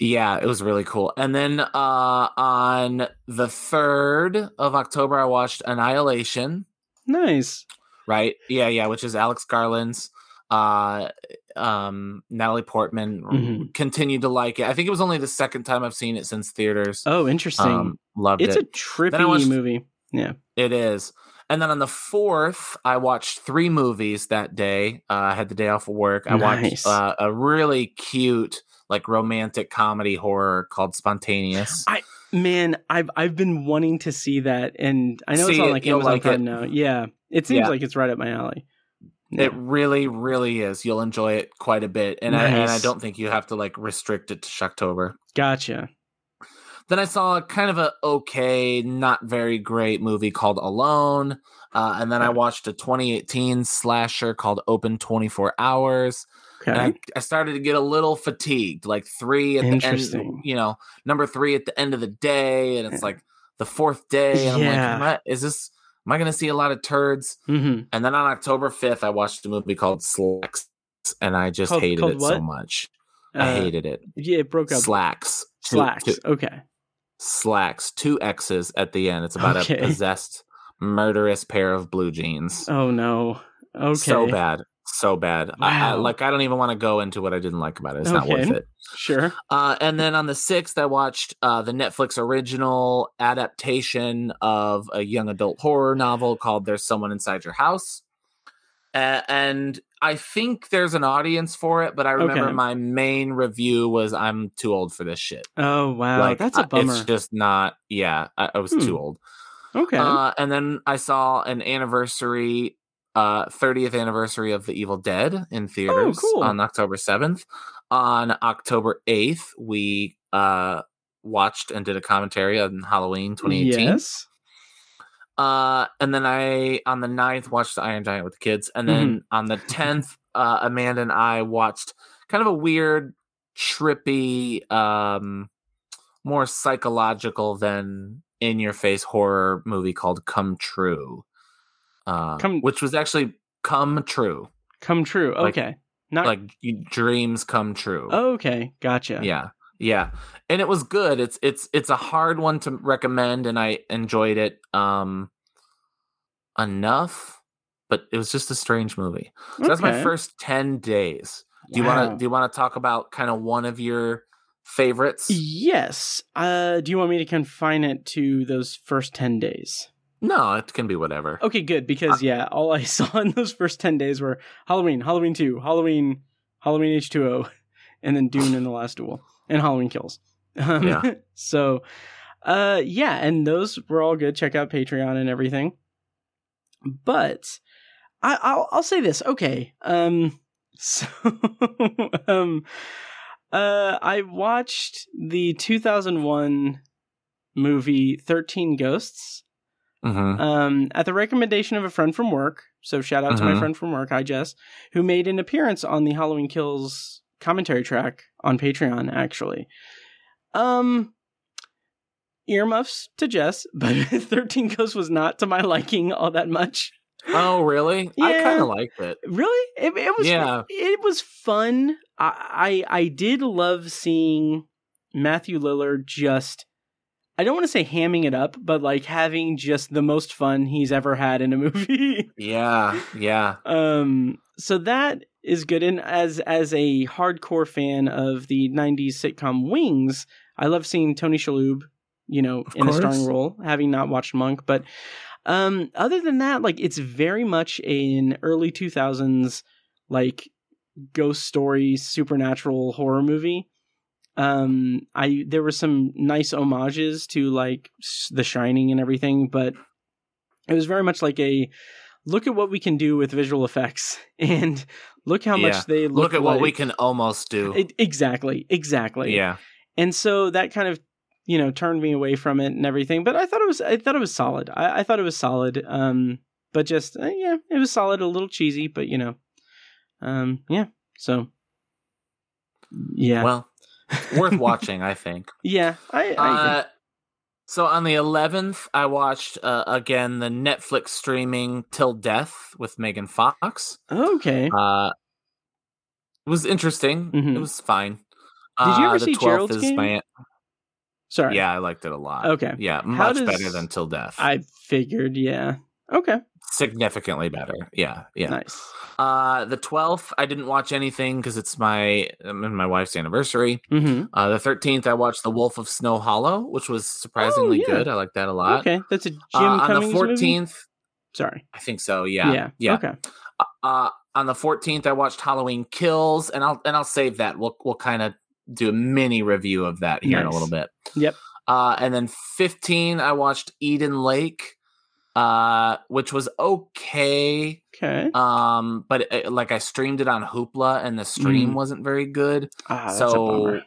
Yeah, it was really cool. And then uh, on the 3rd of October, I watched Annihilation, Nice. right? Yeah, yeah, which is Alex Garland's. Uh, um, Natalie Portman Mhm. continued to like it. I think it was only the second time I've seen it since theaters. Oh, interesting. Um, loved it's it. It's a trippy watched- movie. Yeah. It is. And then on the fourth, I watched three movies that day. Uh, I had the day off of work. I Nice. watched uh, a really cute, like romantic comedy horror called Spontaneous. Man, I've I've been wanting to see that, and I know it's See on it, like you'll Amazon like Prime it. now. Yeah, it seems Yeah. like it's right up my alley. Yeah. It really, really is. You'll enjoy it quite a bit, and I and I don't think you have to like restrict it to Shocktober. Gotcha. Then I saw a kind of a okay, not very great movie called Alone, uh, and then I watched a 2018 slasher called Open 24 Hours. Okay. and I, I started to get a little fatigued like three at the end you know number three at the end of the day and it's like the fourth day and i'm like Yeah. am I, is this am i gonna see a lot of turds hmm and then on october 5th i watched a movie called slaxx and i just Called- hated called it so what? much i hated it Yeah, it broke up. slaxx Two- Slaxx. two- Okay. slaxx two x's at the end it's about Okay. a possessed murderous pair of blue jeans Oh no. Okay. so bad so bad I, I, like i don't even want to go into what i didn't like about it it's not worth it Sure. Uh, and then on the 6th, I watched uh, the Netflix original adaptation of a young adult horror novel called There's Someone Inside Your House. Uh, and I think there's an audience for it, but I remember Okay. my main review was I'm too old for this shit. Oh wow, like, that's a bummer. It's just not, yeah, I, I was Hmm. too old. okay. Uh, and then I saw an anniversary, uh, 30th anniversary of The Evil Dead in theaters Oh, cool. on October 7th. On October 8th, we uh, watched and did a commentary on Halloween 2018. Yes. Uh, and then I, on the 9th, watched The Iron Giant with the kids. And then Mm-hmm. on the 10th, uh, Amanda and I watched kind of a weird, trippy, um, more psychological than in your face horror movie called Come True. Uh, Come- which was actually Come True. Come true. Like- Okay. Not Like dreams come true. okay. Gotcha. Yeah. Yeah. And it was good. It's it's it's a hard one to recommend and I enjoyed it um enough, but it was just a strange movie. So that's my first 10 days. Do you want to do you want to talk about kind of one of your favorites? Yes. Uh, do you want me to confine it to those first 10 days? No, it can be whatever. Okay, good. Because, yeah, all I saw in those first 10 days were Halloween, Halloween 2, Halloween, Halloween H2O, and then Dune in the Last Duel, and Halloween Kills. Um, Yeah. So, uh, yeah, and those were all good. Check out Patreon and everything. But I, I'll, I'll say this. Okay. Um, so, um, Uh, I watched the 2001 movie 13 Ghosts Mm-hmm. um, at the recommendation of a friend from work. So shout out to my Mhm. friend from work, hi Jess, who made an appearance on the Halloween Kills commentary track on Patreon. Actually, um, earmuffs to Jess, but Thirteen Ghosts was not to my liking all that much. Oh, really? I kind of liked it. Really, it, it was Yeah. it was fun. I, I I did love seeing Matthew Lillard just. I don't want to say hamming it up, but like having just the most fun he's ever had in a movie. Yeah, yeah. um, so that is good. And as as a hardcore fan of the '90s sitcom Wings, I love seeing Tony Shalhoub, you know, in a starring role. Having not watched Monk, but um, other than that, like it's very much an early 2000s like ghost story, supernatural horror movie. Um, I there were some nice homages to like The Shining and everything, but it was very much like a look at what we can do with visual effects and look how Yeah. much they look, Look, at what we can almost do. It- exactly, exactly. yeah. And so that kind of you know turned me away from it and everything. But I thought it was I thought it was solid. I, I thought it was solid. Um, but just uh, yeah, it was solid. A little cheesy, but you know, um, yeah. So yeah, Well, worth watching, I think. yeah. I, I. Uh, so on the 11th, I watched uh, again the Netflix streaming Till Death with Megan Fox. okay. Uh, it was interesting. Mhm. It was fine. Did you Uh, ever the see 12th Gerald's is Game? my- Sorry. Yeah, I liked it a lot. Okay. Yeah, much does- better than Till Death. I figured. Yeah. Okay. Significantly better. Yeah, yeah. Nice. Uh, the 12th, I didn't watch anything because it's my um, my wife's anniversary. Mm-hmm. Uh, the 13th, I watched The Wolf of Snow Hollow, which was surprisingly Oh, yeah. good. I like that a lot. Okay. That's a Jim Uh, on the 14th, Sorry. I think so. Yeah, Yeah. yeah. Okay. Uh, on the 14th, I watched Halloween Kills, and I'll and I'll save that. We'll we'll kind of do a mini review of that here in a little bit. Yep. Uh, and then 15, I watched Eden Lake, uh, which was okay. Okay. Um, but it, like I streamed it on Hoopla, and the stream Mm. wasn't very good. Ah, so,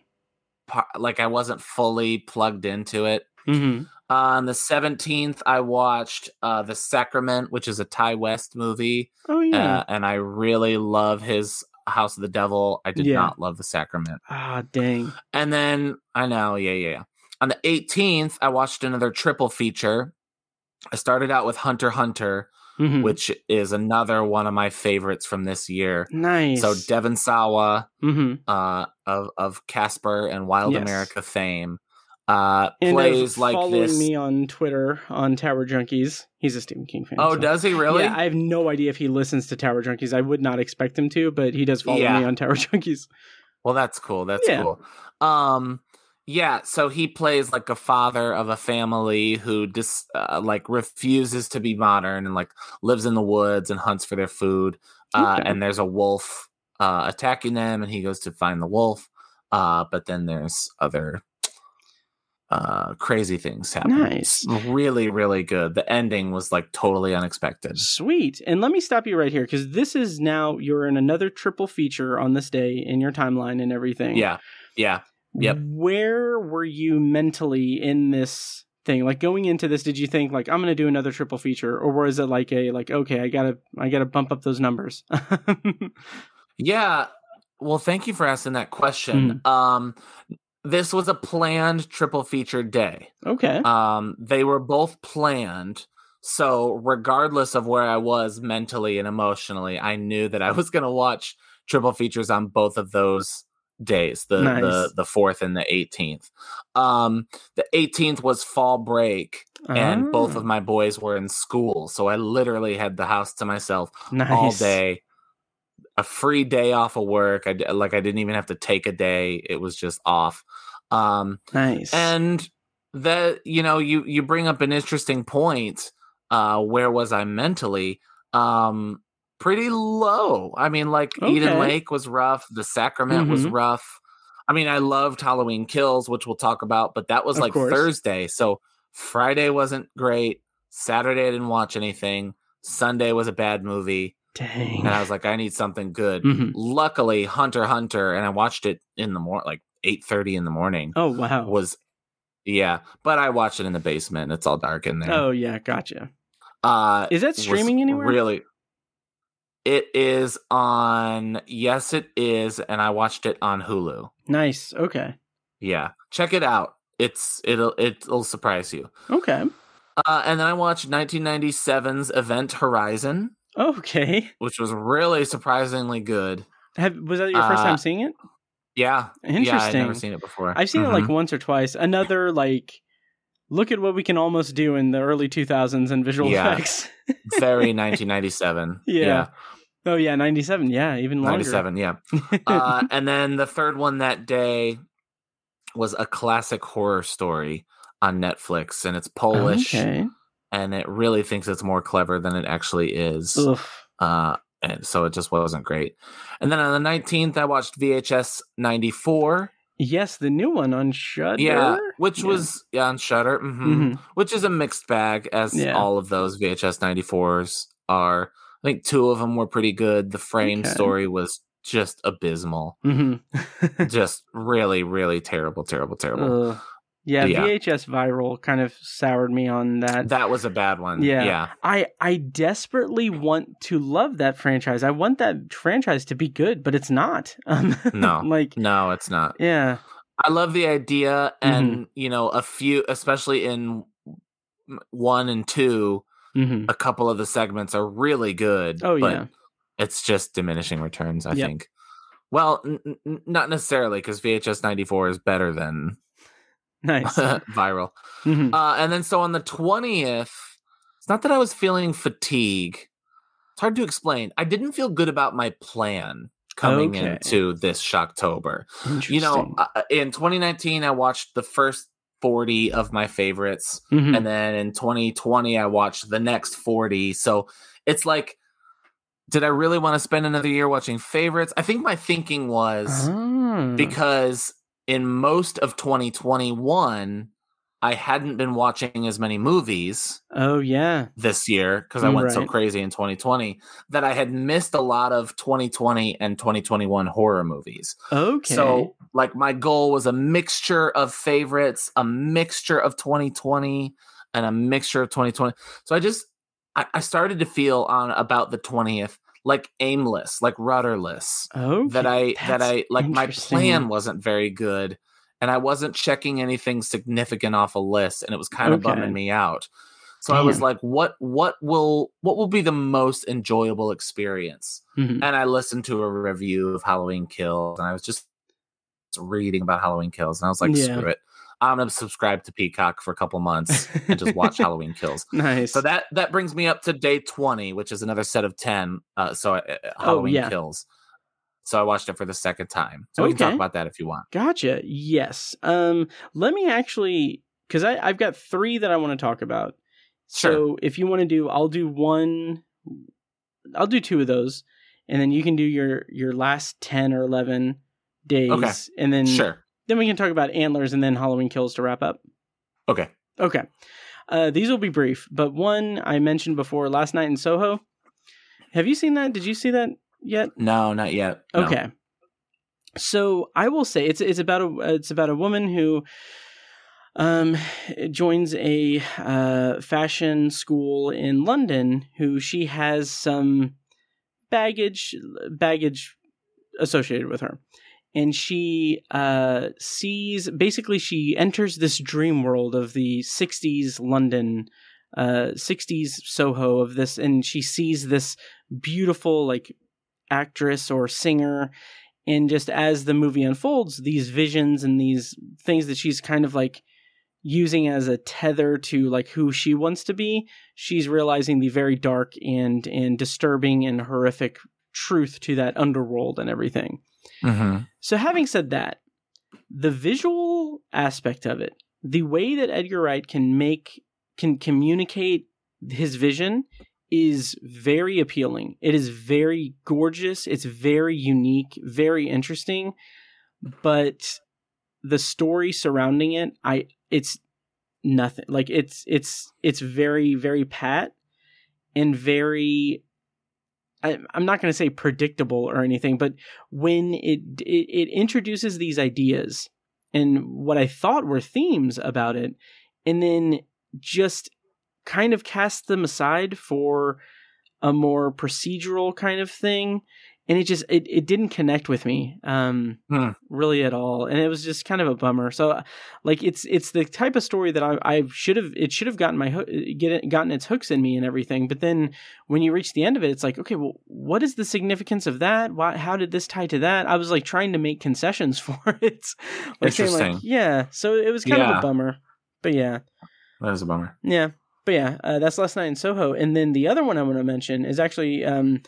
like I wasn't fully plugged into it. Mm-hmm. On the 17th, I watched uh, The Sacrament, which is a Ti West movie. Oh yeah. Uh, and I really love his House of the Devil. I did Yeah. not love The Sacrament. ah, dang. And then, I know, yeah, yeah, yeah. On the 18th, I watched another triple feature. I started out with Hunter Hunter, Mhm. which is another one of my favorites from this year. Nice. So Devon Sawa mm-hmm. uh, of of Casper and Wild Yes. America fame uh, and plays like following this. me on Twitter on Tower Junkies. He's a Stephen King fan. oh, so- does he really? Yeah, I have no idea if he listens to Tower Junkies. I would not expect him to, but he does follow Yeah. me on Tower Junkies. Well, that's cool. That's Yeah. cool. Um, yeah. So he plays like a father of a family who just uh, like refuses to be modern and like lives in the woods and hunts for their food. Uh, Okay. and there's a wolf uh, attacking them, and he goes to find the wolf. Uh, but then there's other uh crazy things happening. Nice. Really, really good. The ending was like totally unexpected. Sweet. And let me stop you right here because this is now you're in another triple feature on this day in your timeline and everything. Yeah. Yeah. Yep. Where were you mentally in this thing? Like going into this, did you think like I'm gonna do another triple feature, or was it like a like okay, I gotta I gotta bump up those numbers? Yeah. Well, thank you for asking that question. Mm. Um this was a planned triple feature day. okay. Um they were both planned. So, regardless of where I was mentally and emotionally, I knew that I was going to watch triple features on both of those days, the Nice. the the 4th and the 18th. Um the 18th was fall break and both of Ah, my boys were in school, so I literally had the house to myself nice. all day a free day off of work i like i didn't even have to take a day it was just off um Nice. and that you know you you bring up an interesting point uh where was i mentally um pretty low i mean like eden lake was rough the sacrament was Mhm. rough i mean i loved halloween kills which we'll talk about but that was Of like course. thursday so friday wasn't great saturday i didn't watch anything sunday was a bad movie Dang. and I was like, I need something good. Mhm. Luckily, Hunter Hunter, and I watched it in the morning, like eight thirty in the morning. Oh wow. Was yeah, but I watched it in the basement. It's all dark in there. Oh yeah, gotcha. uh, Is that streaming anywhere? Really, it is on. Yes, it is, and I watched it on Hulu. Nice. Okay. Yeah, check it out. It's it'll it'll surprise you. Okay. Uh, and then I watched 1997's Event Horizon, Okay. which was really surprisingly good. Have was that your first Uh, time seeing it? Yeah, yeah, I've never seen it before. I've seen it like Mhm. once or twice. Another like look at what we can almost do in the early 2000s in visual Yeah. effects. very 1997. Yeah. Oh yeah, 97. Yeah, even longer. 97. Yeah. Uh, and then the third one that day was a classic horror story on Netflix, and it's Polish, Okay. and it really thinks it's more clever than it actually is. Uh, and so it just wasn't great. And then on the 19th, I watched VHS 94. Yes, the new one on Shudder. Yeah, which Yeah. was yeah, on Shudder, hmm Mhm. which is a mixed bag, as Yeah. all of those VHS 94s are. I think two of them were pretty good. The frame okay. story was just abysmal. Mm-hmm. just really, really terrible, terrible, terrible. Uh, yeah, yeah, VHS viral kind of soured me on that. That was a bad one. Yeah. yeah. I I desperately want to love that franchise. I want that franchise to be good, but it's not. Um, no. like No, it's not. Yeah. I love the idea mm-hmm. and mm-hmm. you know, a few especially in 1 and 2 mm-hmm. a couple of the segments are really good. Oh yeah, it's just diminishing returns. I yep. think. Well, n- n- not necessarily because VHS ninety four is better than nice viral. Mm-hmm. Uh, and then so on the twentieth, it's not that I was feeling fatigue. It's hard to explain. I didn't feel good about my plan coming okay. into this Shocktober. You know, uh, uh, in 2019, I watched the first 40 of my favorites, Mhm. and then in 2020, I watched the next 40. So it's like, did I really want to spend another year watching favorites? I think my thinking was Ah. because in most of 2021, I hadn't been watching as many movies oh yeah, this year because I went so crazy in 2020 that I had missed a lot of 2020 and 2021 horror movies. okay. So, like, my goal was a mixture of favorites, a mixture of 2020, and a mixture of 2020. So, I just, I, I started to feel on about the 20th like aimless, like rudderless. okay. that I that I like my plan wasn't very good, and I wasn't checking anything significant off a list, and it was kind of Okay. bumming me out. So I was like, what what will what will be the most enjoyable experience? Mhm. and I listened to a review of Halloween Kills, and I was just reading about Halloween Kills, and I was like, Yeah. screw it, I'm gonna subscribe to Peacock for a couple months and just watch Halloween Kills. nice. So that that brings me up to day 20, which is another set of 10. Uh, so uh, Halloween Oh, yeah. Kills. So I watched it for the second time. So we can talk about that if you want. Gotcha. Yes. Um. Let me actually, because I I've got three that I want to talk about. Sure. So if you want to do, I'll do one. I'll do two of those, and then you can do your your last ten or eleven days, Okay. and then Sure. then we can talk about antlers and then Halloween kills to wrap up. Okay. Okay. Uh, these will be brief, but one I mentioned before, last night in Soho. Have you seen that? Did you see that yet? No, not yet. No. Okay. So I will say it's it's about a it's about a woman who um joins a uh, fashion school in London who she has some baggage baggage associated with her and she uh sees basically she enters this dream world of the 60s London uh 60s Soho of this and she sees this beautiful like actress or singer and just as the movie unfolds these visions and these things that she's kind of like using as a tether to like who she wants to be she's realizing the very dark and and disturbing and horrific truth to that underworld and everything Mhm. so having said that the visual aspect of it the way that edgar wright can make can communicate his vision is very appealing. It is very gorgeous. It's very unique, very interesting. But the story surrounding it, I it's nothing. Like it's it's it's very very pat and very I, am not going to say predictable or anything, but when it, it it introduces these ideas and what I thought were themes about it, and then just kind of cast them aside for a more procedural kind of thing and it just it, it didn't connect with me um hmm. really at all and it was just kind of a bummer. So like it's it's the type of story that i i should have it should have gotten my hook get it, gotten its hooks in me and everything but then when you reach the end of it it's like okay well what is the significance of that? Why how did this tie to that? I was like trying to make concessions for it. Like saying like yeah so it was kind yeah. of a bummer but yeah. That was a bummer. Yeah but yeah uh, that's last night in soho and then the other one i want to mention is actually um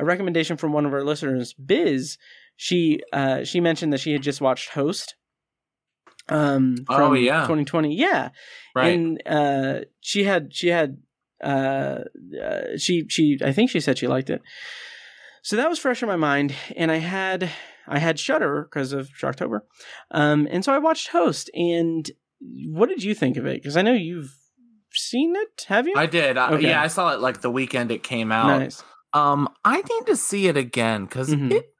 a recommendation from one of our listeners, Biz. She uh, she mentioned that she had just watched Host. Um, oh, from oh yeah, 2020. Yeah, right. And uh, she had she had uh, uh, she she I think she said she liked it. So that was fresh in my mind, and I had I had Shudder because of Shocktober, um, and so I watched Host. And what did you think of it? Because I know you've seen it. Have you? I did. okay. Yeah, I saw it like the weekend it came out. Nice. Um, I need to see it again because mm-hmm. it.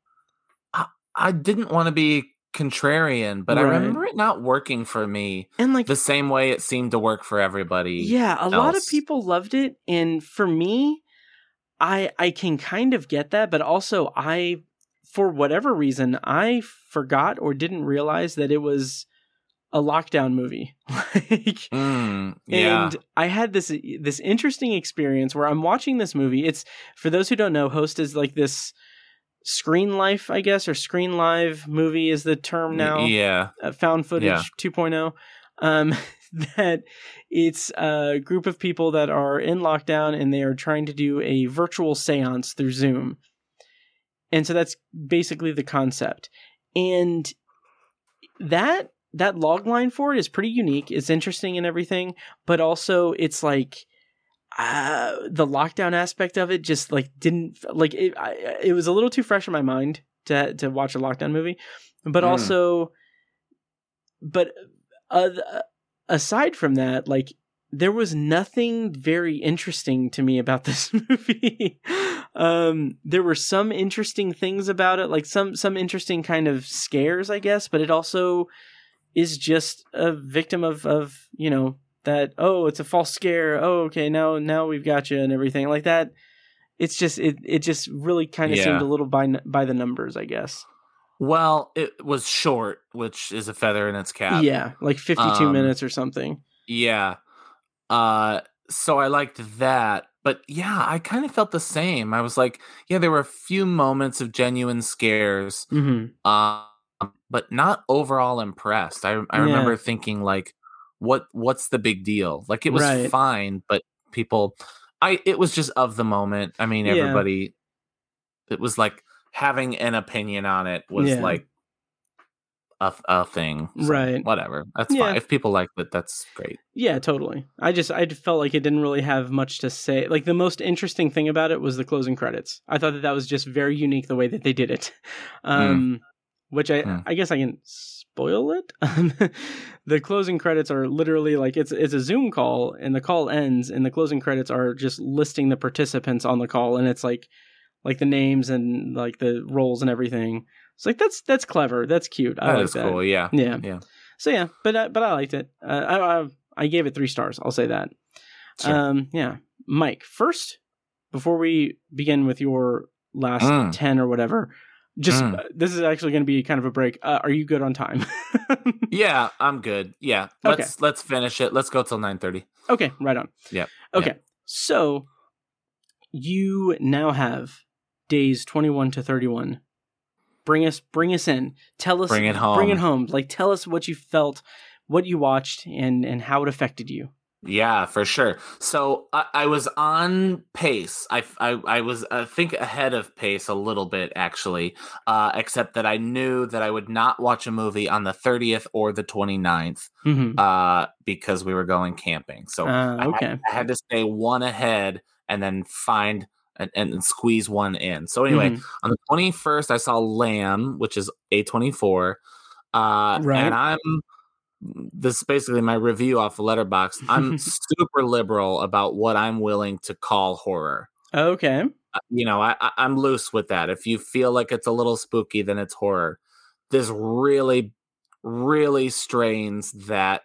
I, I didn't want to be contrarian, but right. I remember it not working for me, and like the same way it seemed to work for everybody. Yeah, a else. lot of people loved it, and for me, I I can kind of get that, but also I, for whatever reason, I forgot or didn't realize that it was a lockdown movie. like, mm, yeah. And I had this this interesting experience where I'm watching this movie. It's for those who don't know, Host is like this screen life, I guess, or screen live movie is the term now. Yeah. Uh, found footage yeah. 2.0. Um, that it's a group of people that are in lockdown and they are trying to do a virtual seance through Zoom. And so that's basically the concept. And that that log line for it is pretty unique. It's interesting and everything, but also it's like uh, the lockdown aspect of it just like didn't like it. I, it was a little too fresh in my mind to to watch a lockdown movie, but mm. also, but uh, aside from that, like there was nothing very interesting to me about this movie. um, there were some interesting things about it, like some some interesting kind of scares, I guess, but it also is just a victim of of you know that oh it's a false scare. Oh okay now now we've got you and everything. Like that it's just it it just really kind of yeah. seemed a little by by the numbers i guess. Well it was short which is a feather in its cap. Yeah like 52 um, minutes or something. yeah. Uh so i liked that but yeah i kind of felt the same. I was like yeah there were a few moments of genuine scares. Mm-hmm. uh, but not overall impressed. I I yeah. remember thinking like, what what's the big deal? Like it was right. fine, but people, I it was just of the moment. I mean, everybody, yeah. it was like having an opinion on it was yeah. like a, a thing. So right. Whatever. That's yeah. fine. If people like it, that's great. Yeah, totally. I just I felt like it didn't really have much to say. Like the most interesting thing about it was the closing credits. I thought that that was just very unique the way that they did it. Mm. Um mm which I hmm. I guess I can spoil it. the closing credits are literally like it's it's a Zoom call and the call ends and the closing credits are just listing the participants on the call and it's like like the names and like the roles and everything. It's like that's that's clever. That's cute. I that like is that. cool. Yeah. Yeah. Yeah. So yeah, but uh, but I liked it. Uh, I, I, I gave it three stars. I'll say that. Sure. Um. Yeah. Mike. First, before we begin with your last mm. ten or whatever, just mm. this is actually going to be kind of a break. Uh, are you good on time? yeah, I'm good. Yeah, let's okay. let's finish it. Let's go till nine thirty. Okay, right on. Yeah. Okay, so you now have days twenty one to thirty one. Bring us, bring us in. Tell us, bring it home. Bring it home. Like, tell us what you felt, what you watched, and and how it affected you. Yeah, for sure. So I, I was on pace. I, I, I was, I think, ahead of pace a little bit, actually, uh, except that I knew that I would not watch a movie on the 30th or the 29th mm-hmm. uh, because we were going camping. So uh, okay. I, had, I, had, to stay one ahead and then find and, and squeeze one in. So anyway, mm-hmm. on the 21st, I saw Lamb, which is A24. Uh, right. And I'm this is basically my review off of Letterboxd. I'm super liberal about what I'm willing to call horror. Okay. Uh, You know, I, I I'm loose with that. If you feel like it's a little spooky, then it's horror. This really, really strains that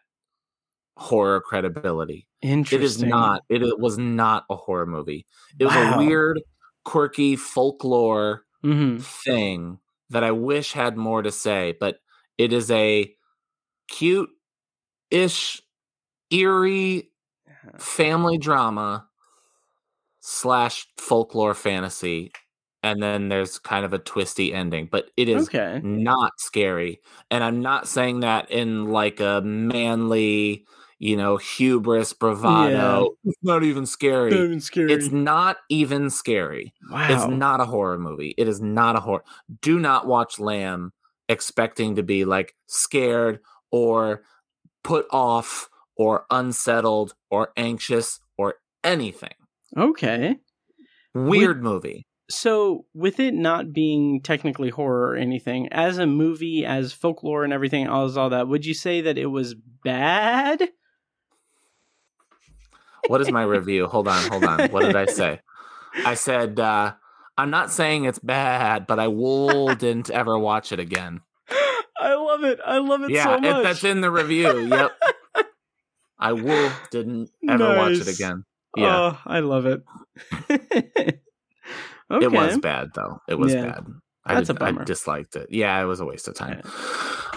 horror credibility. Interesting. It is not. It, it was not a horror movie. It was Wow. a weird, quirky folklore hmm thing that I wish had more to say, but it is a cute ish, eerie uh-huh. family drama slash folklore fantasy. And then there's kind of a twisty ending, but it is Okay. not scary. And I'm not saying that in like a manly, you know, hubris, bravado. It's not even scary. even scary. It's not even scary. wow. It's not a horror movie. It is not a horror. Do not watch Lamb expecting to be like scared or put off or unsettled or anxious or anything. Okay. Weird movie. So, with it not being technically horror or anything, as a movie, as folklore and everything, as all that, would you say that it was bad? What is my review? Hold on, hold on. What did I say? I said uh I'm not saying it's bad, but I wouldn't ever watch it again. I love it. I love it yeah, so much. that's in the review. Yep. I will didn't ever watch it again. Yeah. Oh, I love it. okay. It was bad though. It was Yeah. bad. I, That's a did- I disliked it. Yeah, it was a waste of time.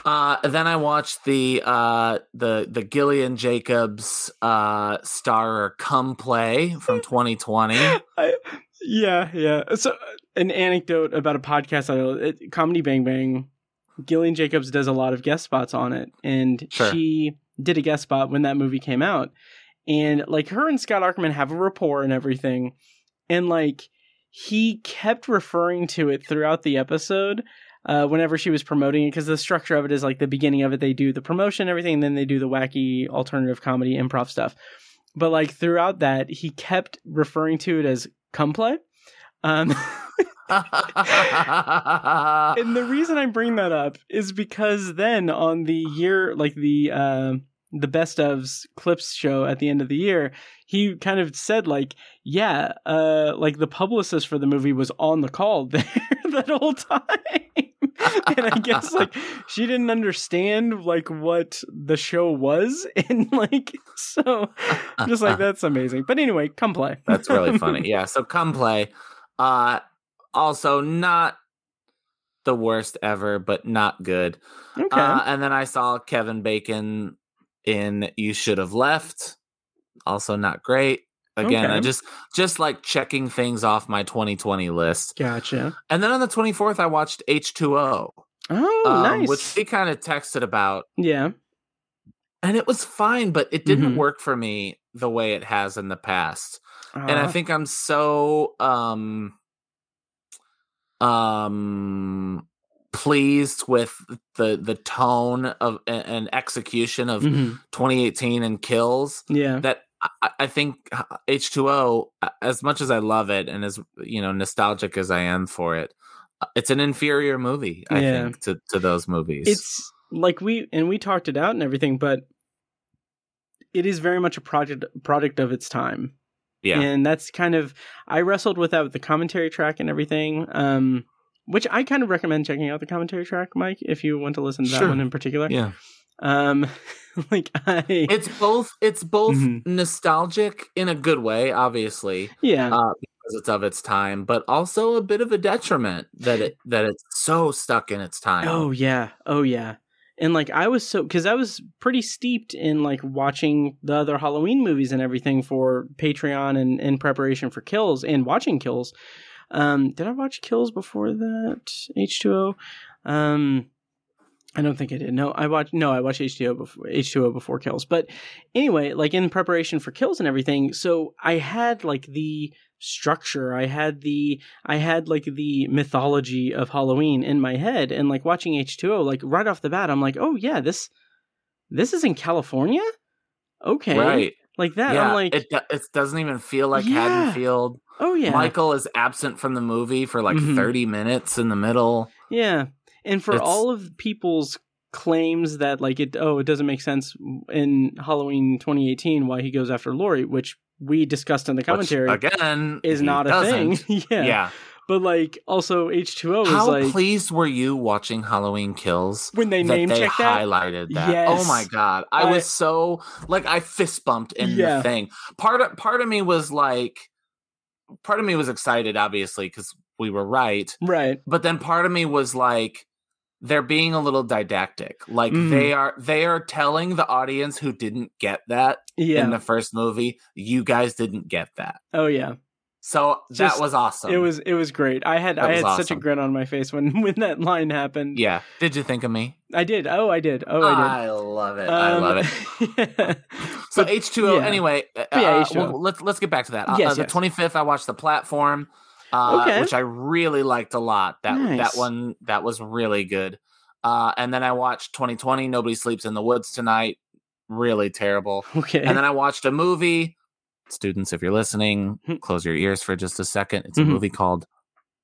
Uh, then I watched the uh, the the Gillian Jacobs uh, star Come Play from 2020. I, yeah, yeah. So, an anecdote about a podcast, I it, Comedy Bang Bang. Gillian Jacobs does a lot of guest spots on it, and Sure. she did a guest spot when that movie came out. And like her and Scott Aukerman have a rapport and everything, and like he kept referring to it throughout the episode. Uh, whenever she was promoting it, because the structure of it is like the beginning of it, they do the promotion, and everything, and then they do the wacky alternative comedy improv stuff. But like throughout that, he kept referring to it as "come play." Um, and the reason I bring that up is because then on the year, like the uh, the best ofs clips show at the end of the year, he kind of said like, yeah, uh, like the publicist for the movie was on the call there that whole time. and I guess like she didn't understand like what the show was, and like so, just like that's amazing. But anyway, come play. That's really funny. Yeah, so Come Play. Uh, also not the worst ever, but not good. okay. Uh, and then I saw Kevin Bacon in You Should Have Left. Also not great. Again, I just just like checking things off my 2020 list. gotcha. And then on the 24th, I watched H2O, Oh, um, nice. which he kind of texted about, yeah. and it was fine, but it didn't Mhm. work for me the way it has in the past. and I Uh, think I'm so um um pleased with the the tone of and, execution of mhm. 2018 and kills Yeah. that I, I think H2O uh, as much as I love it and as you know nostalgic as I am for it uh, it's an inferior movie I Yeah. think to to those movies It's like we and we talked it out and everything, but it is very much a project product of its time. Yeah And that's kind of I wrestled with that with the commentary track and everything. Um which I kind of recommend checking out the commentary track, Mike, if you want to listen to that Sure. one in particular. yeah Um like I it's both it's both Mhm. nostalgic in a good way obviously Yeah. uh, because it's of its time, but also a bit of a detriment that it that it's so stuck in its time. Oh yeah. Oh yeah. And like I was so cuz I was pretty steeped in like watching the other Halloween movies and everything for Patreon and in preparation for Kills and watching Kills. Um did I watch Kills before that? H2O? Um I don't think I did. No, I watched no, I watched H2O before H2O before Kills. But anyway, like in preparation for Kills and everything, so I had like the structure, I had the I had like the mythology of Halloween in my head and like watching H2O like right off the bat I'm like, "Oh yeah, this this is in California?" Okay. right. Like that. yeah, I'm like, it it doesn't even feel like Yeah. Haddonfield. "Oh yeah." Michael is absent from the movie for like Mhm. 30 minutes in the middle. Yeah. And for It's- all of people's claims that like it oh it doesn't make sense in Halloween 2018 why he goes after Laurie, which we discussed in the commentary Which, again is not a doesn't. thing. yeah. Yeah. But like also H2O is How like pleased were you watching Halloween Kills? when they name they check that. highlighted that. Oh yes. Oh my god, I, I- was so like I fist bumped in Yeah. the thing. Part of part of me was like, part of me was excited, obviously, because we were right. Right. But then part of me was like, they're being a little didactic. Like Mm. they are they are telling the audience who didn't get that Yeah. in the first movie, you guys didn't get that. oh yeah. So Just- that was awesome. It was it was great. I had That I had such a grin on my face when when that line happened. yeah. Did you think of me? I did. Oh, I did. Oh, I did. I love it. I Um, love it. So But- H two O. yeah. Anyway, uh, yeah, uh, H2O. well, let's let's get back to that. Uh, Yes, uh, the yes. twenty fifth, I watched the platform, uh, Okay. which I really liked a lot. That Nice. that one that was really good. Uh, and then I watched twenty twenty. Nobody sleeps in the woods tonight. Really terrible. okay. And then I watched a movie. Students, if you're listening, Hmm. close your ears for just a second. It's a Mhm. movie called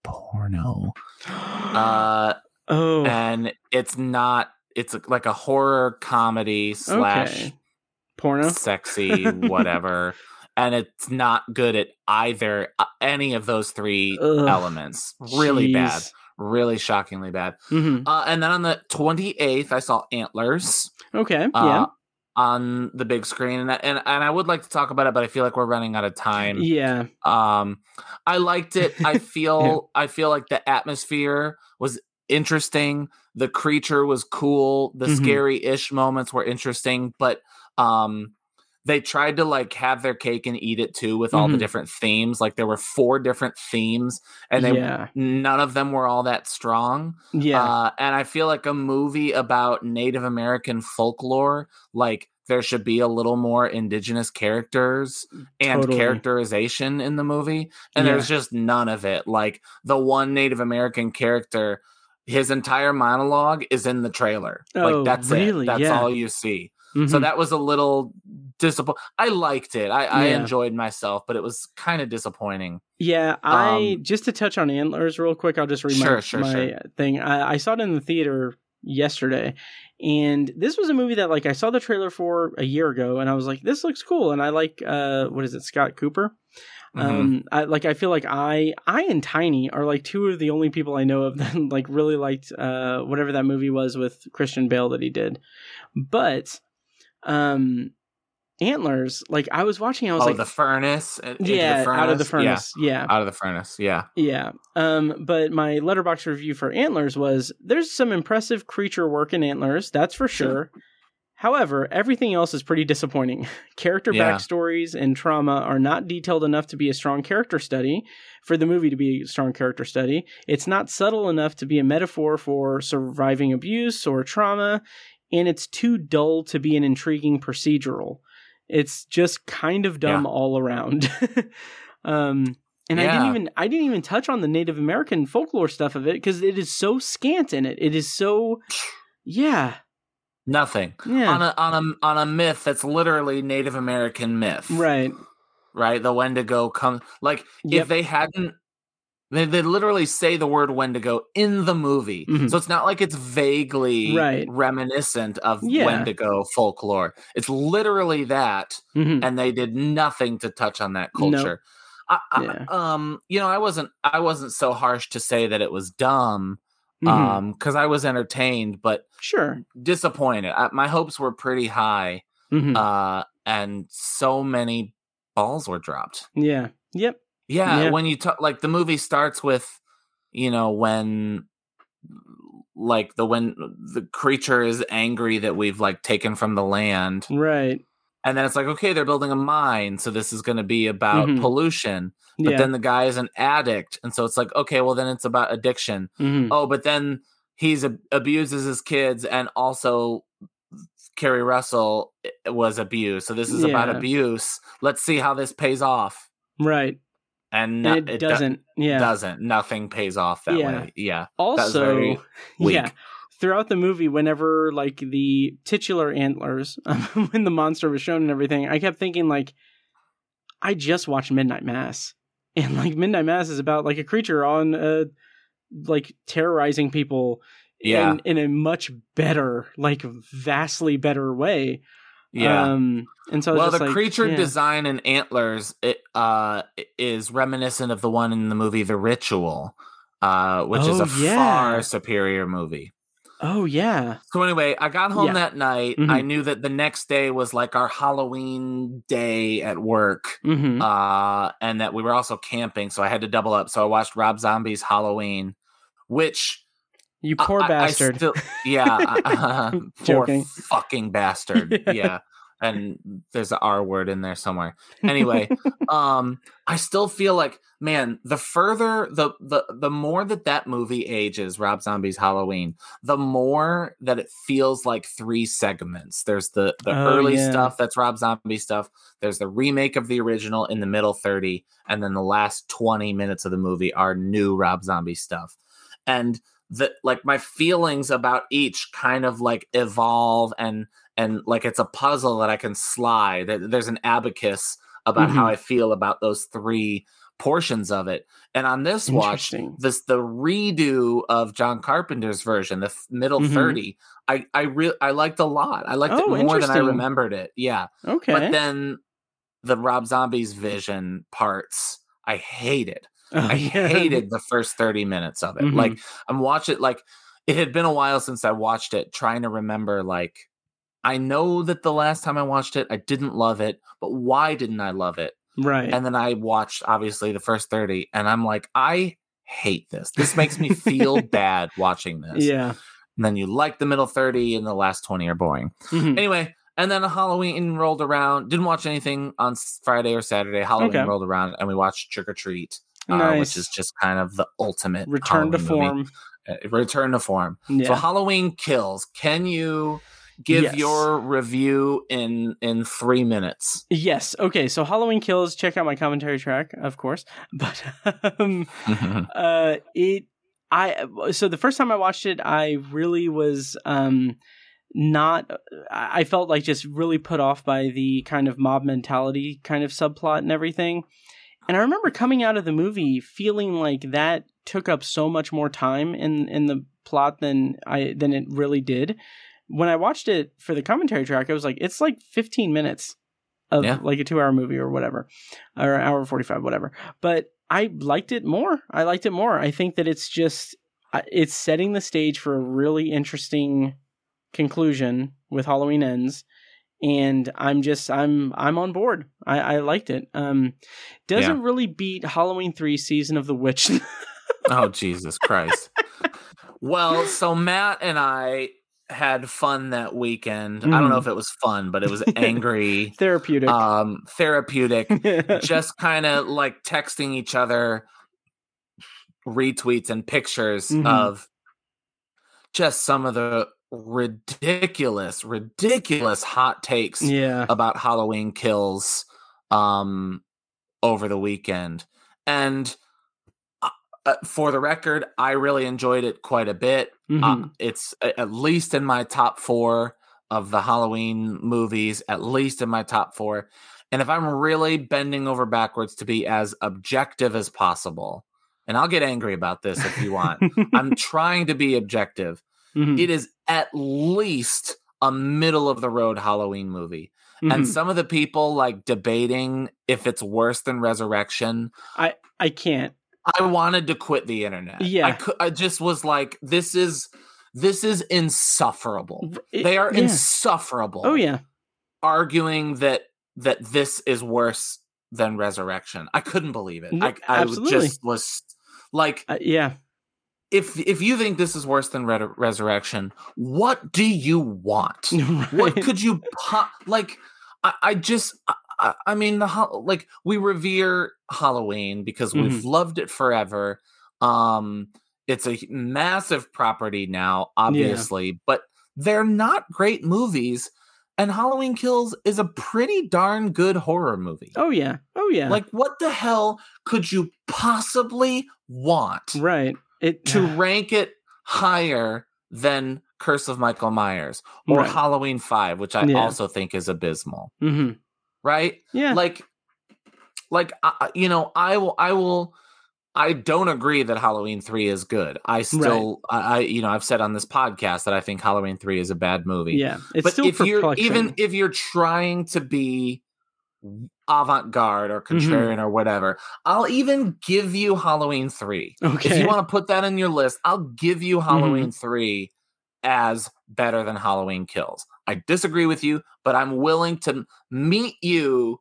Porno. Uh, oh. and it's not. It's like a horror comedy slash okay. Porno. sexy, whatever. And it's not good at either uh, any of those three Ugh. elements. Really bad, really shockingly bad. Mhm. Uh, and then on the twenty eighth, I saw Antlers Okay. uh, yeah. on the big screen, and, I- and and I would like to talk about it, but I feel like we're running out of time. Yeah. Um, I liked it. I feel I feel like the atmosphere was interesting. The creature was cool. The Mhm. scary-ish moments were interesting, but um, they tried to like have their cake and eat it too with all the Mhm. different themes. Like there were four different themes, and they yeah. none of them were all that strong. Yeah. Uh, and I feel like a movie about Native American folklore, like there should be a little more indigenous characters and Totally. characterization in the movie. And Yeah. there's just none of it. Like the one Native American character, his entire monologue is in the trailer. Oh, like that's really? it. That's Yeah. all you see. So Mhm. that was a little disappointing. I liked it. I, I enjoyed myself, but it was kind of disappointing. Yeah, I Um, just to touch on antlers real quick. I'll just read my, Sure, sure, my sure. thing. I, I saw it in the theater yesterday, and this was a movie that like I saw the trailer for a year ago, and I was like, "This looks cool," and I like uh, what is it, Scott Cooper. Mhm. Um, I like. I feel like I, I and Tiny are like two of the only people I know of that like really liked uh whatever that movie was with Christian Bale that he did, but um, antlers. Like I was watching, I was oh, like, the furnace. uh, yeah, the out of the furnace? furnace, yeah. Yeah, out of the furnace. Yeah. Yeah. Um, but my Letterboxd review for Antlers was there's some impressive creature work in Antlers, that's for sure. However, everything else is pretty disappointing. Character Yeah. backstories and trauma are not detailed enough to be a strong character study, for the movie to be a strong character study. It's not subtle enough to be a metaphor for surviving abuse or trauma, and it's too dull to be an intriguing procedural. It's just kind of dumb Yeah. all around. um, and I didn't even I didn't even touch on the Native American folklore stuff of it because it is so scant in it. It is so, yeah, Nothing yeah, on a on a on a myth that's literally Native American myth, right, Right, the Wendigo come like Yep. if they hadn't. They, they literally say the word Wendigo in the movie. Mhm. So it's not like it's vaguely Right. reminiscent of Yeah. Wendigo folklore. It's literally that. Mhm. and they did nothing to touch on that culture. I, I- Yeah. um, you know, I wasn't I wasn't so harsh to say that it was dumb, Mhm. um, because I was entertained, but sure, disappointed. I, my hopes were pretty high, Mhm. uh, and so many balls were dropped. yeah, yep, Yeah, Yeah. when you talk, like the movie starts with, you know, when like the when the creature is angry that we've like taken from the land right, and then it's like okay they're building a mine so this is going to be about Mhm. pollution. But yeah, then the guy is an addict and so it's like okay well then it's about addiction. Mhm. oh but then he's ab- abuses his kids and also Keri Russell was abused so this is about abuse. Let's see how this pays off. Right, and, and it, do- doesn't, yeah. doesn't. Nothing pays off that Yeah. way. Yeah. Also yeah. throughout the movie whenever like the titular antlers when the monster was shown and everything i kept thinking like i just watched midnight mass. And like midnight mass is about like a creature on uh like terrorizing people Yeah. in, in a much better like vastly better way Yeah. Um, and so well, the like, creature yeah. design and antlers it, uh, is reminiscent of the one in the movie The Ritual, uh, which is Oh, a yeah. far superior movie. Oh yeah. So anyway, I got home Yeah. that night. Mhm. I knew that the next day was like our Halloween day at work, hmm uh, and that we were also camping, so I had to double up. So I watched Rob Zombie's Halloween, which you poor I- I bastard. still- yeah, uh, poor Joking. fucking bastard. Yeah. yeah. And there's an R word in there somewhere. Anyway, um, I still feel like, man, the further the the the more that that movie ages, Rob Zombie's Halloween, the more that it feels like three segments. There's the the Oh, early yeah. stuff that's Rob Zombie stuff. There's the remake of the original in the middle thirty, and then the last twenty minutes of the movie are new Rob Zombie stuff. And the like my feelings about each kind of like evolve and and like it's a puzzle that I can slide. There- There's an abacus about how Mhm. I feel about those three portions of it. And on this watch, this the redo of John Carpenter's version, the f- middle Mhm. 30, I I really I liked a lot. I liked Oh, it more than I remembered it. Yeah. Okay. But then the Rob Zombie's vision parts, I hated. Oh, I yeah. hated the first 30 minutes of it. Mhm. Like I'm watching like it had been a while since I watched it, trying to remember like I know that the last time I watched it, I didn't love it, but why didn't I love it? Right. And then I watched obviously the first 30 and I'm like, I hate this. This makes me feel bad watching this. yeah. And then you like the middle 30 and the last 20 are boring. Mhm. Anyway, and then Halloween rolled around. Didn't watch anything on Friday or Saturday. Halloween Okay. rolled around and we watched Trick or Treat, uh, which is just kind of the ultimate Return to Halloween movie. form. Uh, return to form. Yeah. So Halloween kills. Can you give Yes. your review in in three minutes? Yes. Okay. So Halloween Kills. Check out my commentary track, of course. But um, uh, it. I so the first time I watched it, I really was um not. I felt like just really put off by the kind of mob mentality kind of subplot and everything. And I remember coming out of the movie feeling like that took up so much more time in in the plot than I than it really did. When I watched it for the commentary track, I was like, it's like 15 minutes of Yeah. like a two hour movie or whatever, or hour 45, whatever. But I liked it more. I liked it more. I think that it's just, it's setting the stage for a really interesting conclusion with Halloween Ends. And I'm just, I'm, I'm on board. I, I liked it. Um, doesn't really beat Halloween 3 Season of the Witch. oh Jesus Christ. well, so Matt and I had fun that weekend. I don't know if it was fun, but it was angry, Therapeutic. um, therapeutic. just kind of like texting each other retweets and pictures Mhm. of just some of the ridiculous, ridiculous hot takes yeah. about Halloween kills um over the weekend. And uh, uh, for the record, I really enjoyed it quite a bit. Mhm. Uh, it's at least in my top 4 of the Halloween movies, at least in my top 4. And if I'm really bending over backwards to be as objective as possible, and I'll get angry about this if you want. I'm trying to be objective Mhm. it is at least a middle of the road Halloween movie. And Mhm. some of the people like debating if it's worse than Resurrection, I I can't. I wanted to quit the internet. Yeah. I could I just was like this is this is insufferable. It- They are yeah. insufferable. Oh yeah. Arguing that that this is worse than Resurrection. I couldn't believe it. No, I, I absolutely. just was like Uh, yeah. If if you think this is worse than Red- Resurrection, what do you want? What could you po- like? I, I just, I- I, mean, the like we revere Halloween because we've Mm-hmm. loved it forever. Um, it's a massive property now, obviously, but they're not great movies. And Halloween Kills is a pretty darn good horror movie. Oh yeah. Oh yeah. Like, what the hell could you possibly want? right. It to rank it higher than Curse of Michael Myers or Right. Halloween 5, which I Yeah. also think is abysmal, Mhm. right? Yeah. Like like I- you know, I will I will I don't agree that Halloween three is good. I still, I, I, you know, I've said on this podcast that I think Halloween three is a bad movie. Yeah, it's but still if you're even if you're trying to be avant-garde or Mm-hmm. contrarian or whatever, I'll even give you Halloween three. If okay, Mm-hmm. you want to put that in your list, I'll give you Halloween three as better than Halloween Kills. I disagree with you, but I'm willing to meet you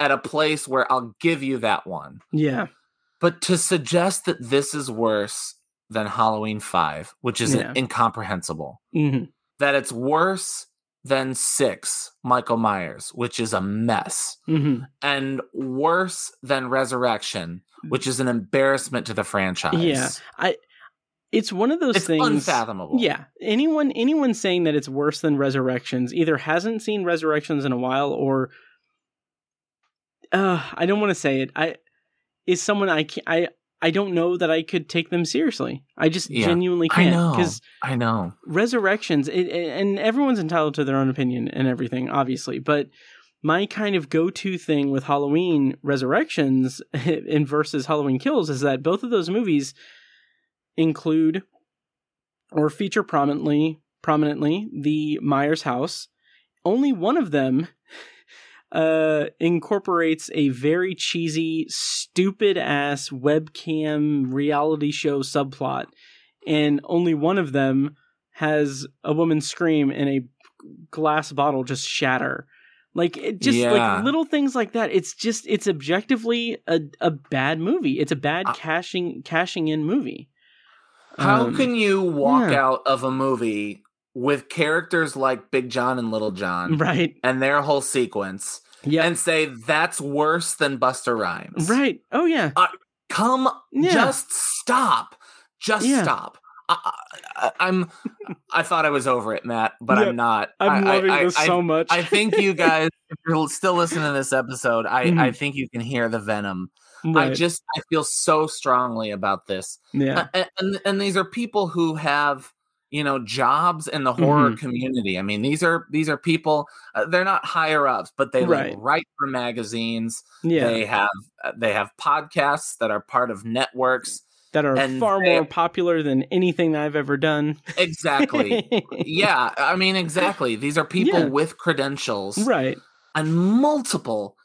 at a place where I'll give you that one. yeah, But to suggest that this is worse than Halloween 5, which is Yeah. incomprehensible, hmm that it's worse than 6, Michael Myers, which is a mess, hmm and worse than Resurrection, which is an embarrassment to the franchise. Yeah. it's one of those It's things. unfathomable. Yeah, anyone anyone saying that it's worse than Resurrections either hasn't seen Resurrections in a while or, uh, I don't want to say it. I is someone I can't, I I don't know that I could take them seriously. I just Yeah, genuinely can't know. because I know. Resurrections it, it- and everyone's entitled to their own opinion and everything, obviously, but. My kind of go-to thing with Halloween Resurrections and versus Halloween Kills is that both of those movies include or feature prominently prominently the Myers house. Only one of them uh, incorporates a very cheesy, stupid ass webcam reality show subplot, and only one of them has a woman scream and a glass bottle just shatter. Like it just Yeah. like little things like that. It's just it's objectively a, a bad movie. It's a bad Uh, cashing cashing in movie. How Um, can you walk yeah. out of a movie with characters like Big John and Little John right? and their whole sequence Yeah, and say that's worse than Busta Rhymes? right. Oh yeah, Come, Yeah. just stop. Just Yeah. stop. I, I, I'm. I thought I was over it, Matt, but Yep. I'm not. I'm I, loving I, this I, so much. I think you guys, if you're still listening to this episode, I, I Mhm. think you can hear the venom. I just, I feel so strongly about this. yeah, A- and and these are people who have you know jobs in the horror Mhm. community i mean these are these are people uh, they're not higher ups but they like Right. write for magazines yeah. they have uh, they have podcasts that are part of networks that are far they- more popular than anything I've ever done. exactly yeah i mean exactly these are people Yeah. with credentials right. and multiple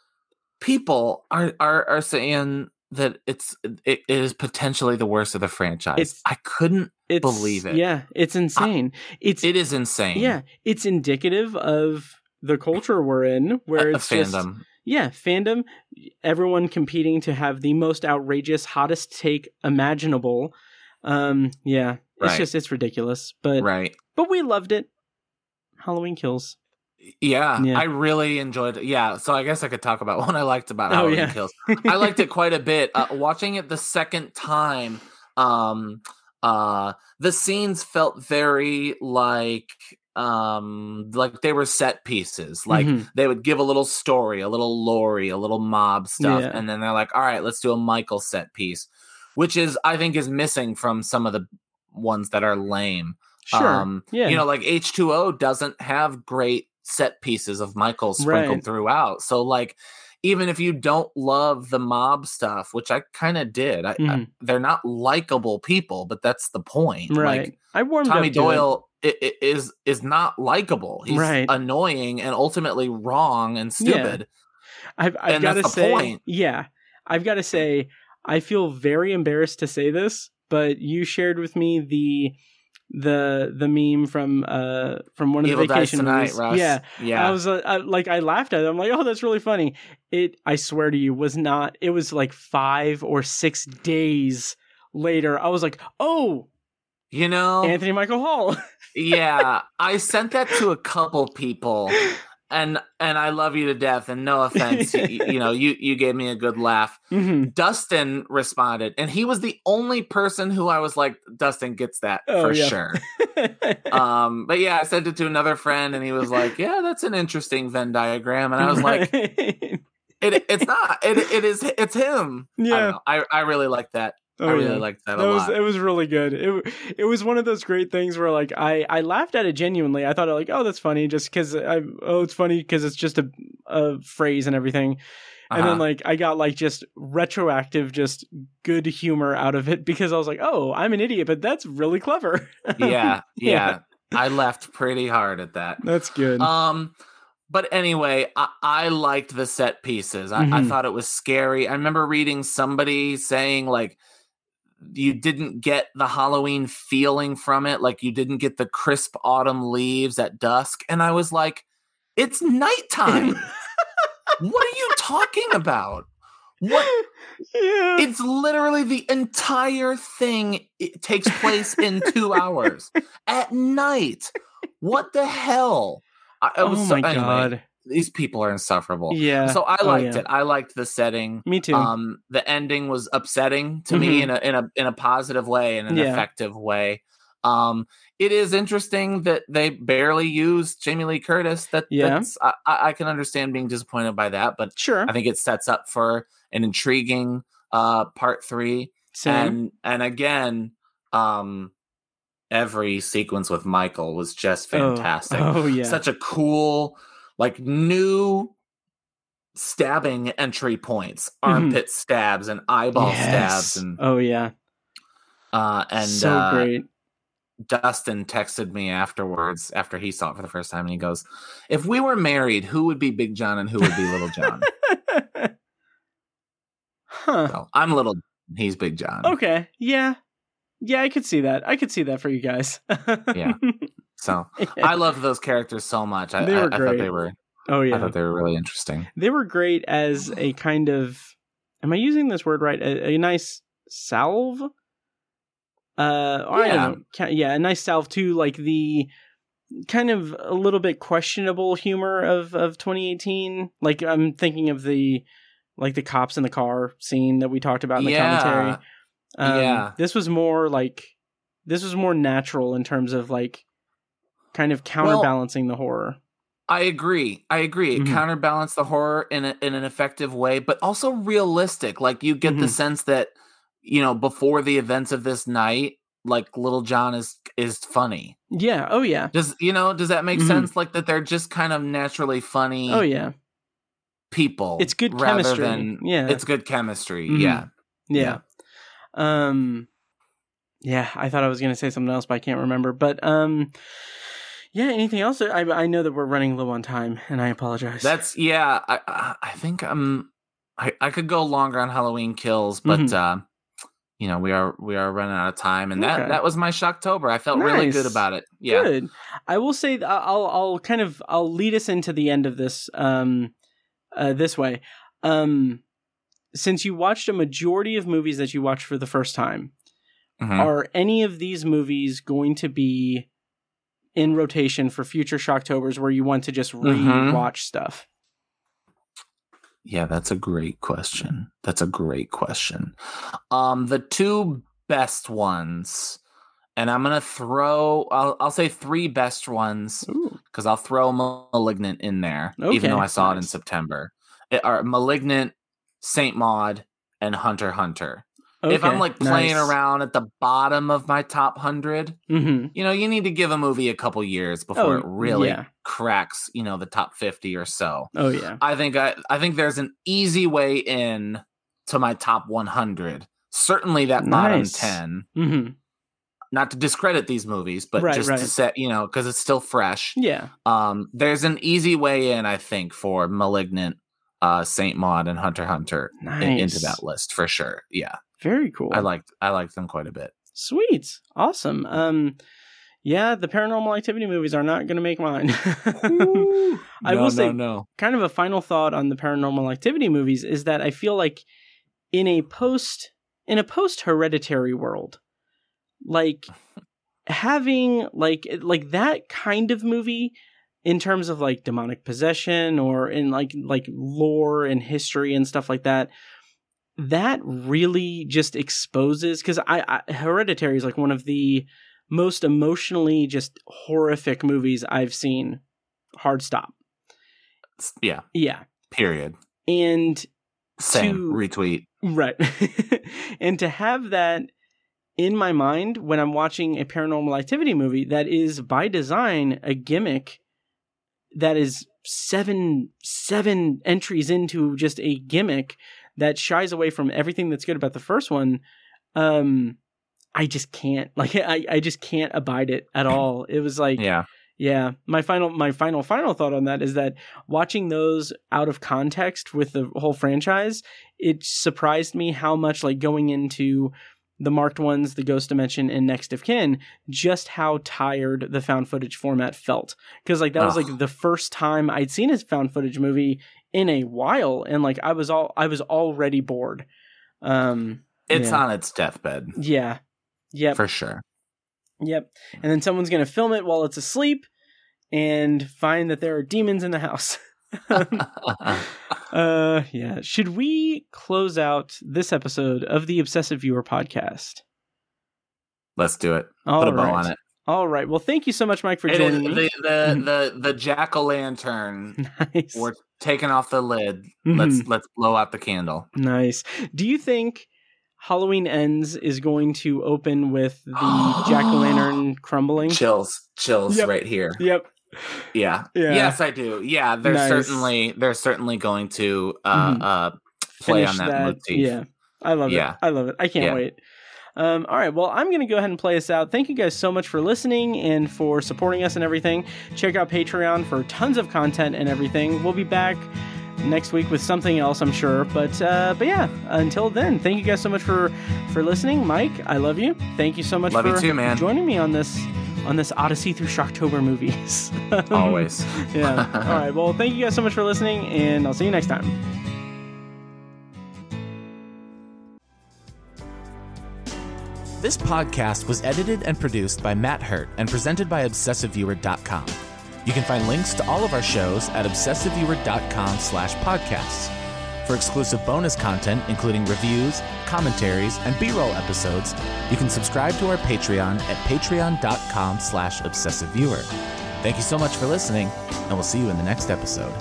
people are are are saying that it's it is potentially the worst of the franchise It's- i couldn't It's Believe it. Yeah, it's insane. it's it is insane yeah, it's indicative of the culture we're in, where a, a it's just fandom yeah, fandom, everyone competing to have the most outrageous, hottest take imaginable. Um, yeah, it's Right. just it's ridiculous, but right but we loved it. Halloween kills. Yeah, Yeah. I really enjoyed it. Yeah, so I guess I could talk about what I liked about Oh, Halloween yeah. Kills. I liked it quite a bit. Uh, watching it the second time, um, uh, the scenes felt very like um like they were set pieces like Mhm. they would give a little story a little lore a little mob stuff Yeah. and then they're like all right let's do a michael set piece which is i think is missing from some of the ones that are lame Sure. um, yeah. you know, like H2O doesn't have great set pieces of Michael sprinkled Right. throughout. So, like, even if you don't love the mob stuff, which I kind of did, I, I- Mhm. they're not likable people, but that's the point. right. Like, I warmed Tommy it. Doyle i- i- is is not likable. He's Right. annoying and ultimately wrong and stupid. I've, I've got to say, point. yeah, I've got to say, I feel very embarrassed to say this, but you shared with me the the the meme from uh from one of Evil the Dies vacation Tonight, movies. Russ. Yeah, yeah. I was uh, I, like, I laughed at it. I'm like, oh, that's really funny. It, I swear to you, was not. It was like five or six days later. I was like, oh, you know, Anthony Michael Hall. yeah, I sent that to a couple people, and and I love you to death. And no offense, you, you know, you you gave me a good laugh. hmm Dustin responded, and he was the only person who I was like, Dustin gets that Oh, for yeah. sure. Um, but yeah, I sent it to another friend, and he was like, "Yeah, that's an interesting Venn diagram." And I was like, "It, it's not. It, it is. It's him." I, yeah. know. I, I really like that. I Oh, really yeah. liked that a That was lot. it was really good. It it was one of those great things where like I I laughed at it genuinely. I thought like oh that's funny just because I oh it's funny because it's just a a phrase and everything. and then Uh-huh. like I got like just retroactive, just good humor out of it because I was like, oh, I'm an idiot, but that's really clever. yeah, yeah, Yeah. I laughed pretty hard at that. that's good. Um, but anyway, I, I liked the set pieces. I, I Mhm. thought it was scary. I remember reading somebody saying like you didn't get the Halloween feeling from it, like you didn't get the crisp autumn leaves at dusk, and I was like, it's nighttime. what are you talking about? What yeah. it's literally the entire thing it takes place in two hours at night what the hell I, it oh my anyway, god. These people are insufferable Yeah. so i Oh, liked yeah. it i liked the setting Me too. um the ending was upsetting to me Mhm. in a in a in a positive way in an Yeah. effective way um it is interesting that they barely used jamie lee curtis that Yeah. that's I, I can understand being disappointed by that but sure. I think it sets up for an intriguing uh part three. Same. And and again, um every sequence with Michael was just Oh. fantastic. Oh, yeah. Such a cool, like new stabbing entry points, armpit stabs and eyeball Mm-hmm. Yes. stabs and oh yeah. uh and so uh, great. Dustin texted me afterwards after he saw it for the first time and he goes, "If we were married, who would be Big John and who would be Little John?" huh. so, I'm Little he's Big John. Okay. Yeah. Yeah, I could see that. I could see that for you guys. Yeah. So I love those characters so much. I, They were I thought great. they were oh I thought they were really interesting. They were great as a kind of am I using this word right? A, a nice salve? Uh or I Yeah. don't know. Yeah, a nice salve to like the kind of a little bit questionable humor of of 2018. Like I'm thinking of the like the cops in the car scene that we talked about in the commentary. Um, Yeah. This was more like this was more natural in terms of like kind of counterbalancing the horror. I agree. I agree. It Mhm. counterbalanced the horror in a, in an effective way, but also realistic. Like you get the Mhm. sense that you know before the events of this night, like Little John is is funny. Yeah. Oh yeah. Does you know? Does that make Mhm. sense? Like that they're just kind of naturally funny. Oh yeah. people. It's good chemistry. Than, Yeah. it's good chemistry. Mhm. Yeah. Yeah. Um yeah, I thought I was going to say something else but I can't remember. But um yeah, anything else? I I know that we're running low on time and I apologize. That's yeah. I I- think um I I could go longer on Halloween kills, but Mhm. uh, you know we are we are running out of time, and that Okay. that was my Shocktober. I felt really good about it. Yeah. Good. I will say I'll I'll kind of I'll lead us into the end of this um uh this way. Um since you watched a majority of movies that you watched for the first time, Mhm. are any of these movies going to be in rotation for future Shocktobers where you want to just Mhm. re-watch stuff? Yeah, that's a great question. That's a great question. Um, the two best ones, and I'm gonna throw. I'll I'll say three best ones because I'll throw Malignant in there, even though I saw it in. September. It are Malignant, Saint Maud, and Hunter x Hunter. if I'm like playing nice. around at the bottom of my top hundred, Mhm. you know, you need to give a movie a couple years before Oh, it really yeah. cracks, you know, the top fifty or so. Oh yeah. I think I, I think there's an easy way in to my top 100. Certainly that bottom Nice. 10. hmm Not to discredit these movies, but Right, just right. to set, you know, because it's still fresh. Yeah. Um, there's an easy way in, I think, for Malignant, uh, Saint Maud, and Hunter Hunter Nice. in- into that list for sure. Yeah, Very cool. I liked I liked them quite a bit. Sweet. Awesome. Um yeah, the paranormal activity movies are not going to make mine. I no, will say no, no. kind of a final thought on the paranormal activity movies is that I feel like in a post in a post hereditary world, like having like like that kind of movie in terms of like demonic possession or in like like lore and history and stuff like that that really just exposes because I, I hereditary is like one of the most emotionally just horrific movies i've seen hard stop Yeah, yeah period. and Same. To- Retweet. right and to have that in my mind when i'm watching a paranormal activity movie that is by design a gimmick that is seven seven entries into just a gimmick that shies away from everything that's good about the first one. Um, I just can't like I I just can't abide it at all. It was like Yeah. yeah, my final my final final thought on that is that watching those out of context with the whole franchise, it surprised me how much like going into the marked ones, the Ghost Dimension, and Next of Kin, just how tired the found footage format felt. Because like that was like the first time I'd seen a found footage movie in a while, and like I was all I was already bored. Um, It's yeah. on its deathbed yeah, yep, for sure. Yep. And then someone's going to film it while it's asleep and find that there are demons in the house. uh yeah, should we close out this episode of the Obsessive Viewer podcast? Let's do it. All Put a bow right. on it. All right. Well, thank you so much Mike for joining me. the the the, the jack o' lantern. nice. Taking off the lid. Mhm. Let's let's blow out the candle. Nice. Do you think Halloween Ends is going to open with the jack-o'-lantern crumbling? Chills, chills Yep. right here. Yep. Yeah. Yeah. Yes, I do. Yeah, they're Nice. certainly they're certainly going to uh Mhm. uh play finish on that, motif. Yeah, I love Yeah. it. I love it. I can't Yeah. wait. Um, all right, well, I'm going to go ahead and play us out. Thank you guys so much for listening and for supporting us and everything. Check out Patreon for tons of content and everything. We'll be back next week with something else, I'm sure. But uh, but yeah, until then, thank you guys so much for for listening. Mike, I love you. Thank you so much Love you for too, man. joining me on this on this Odyssey through Shocktober movies. Always. yeah. All right. Well, thank you guys so much for listening, and I'll see you next time. This podcast was edited and produced by Matt Hurt and presented by ObsessiveViewer.com. You can find links to all of our shows at ObsessiveViewer.com slash podcasts. For exclusive bonus content, including reviews, commentaries, and B-roll episodes, you can subscribe to our Patreon at patreon.com slash obsessiveviewer. Thank you so much for listening, and we'll see you in the next episode.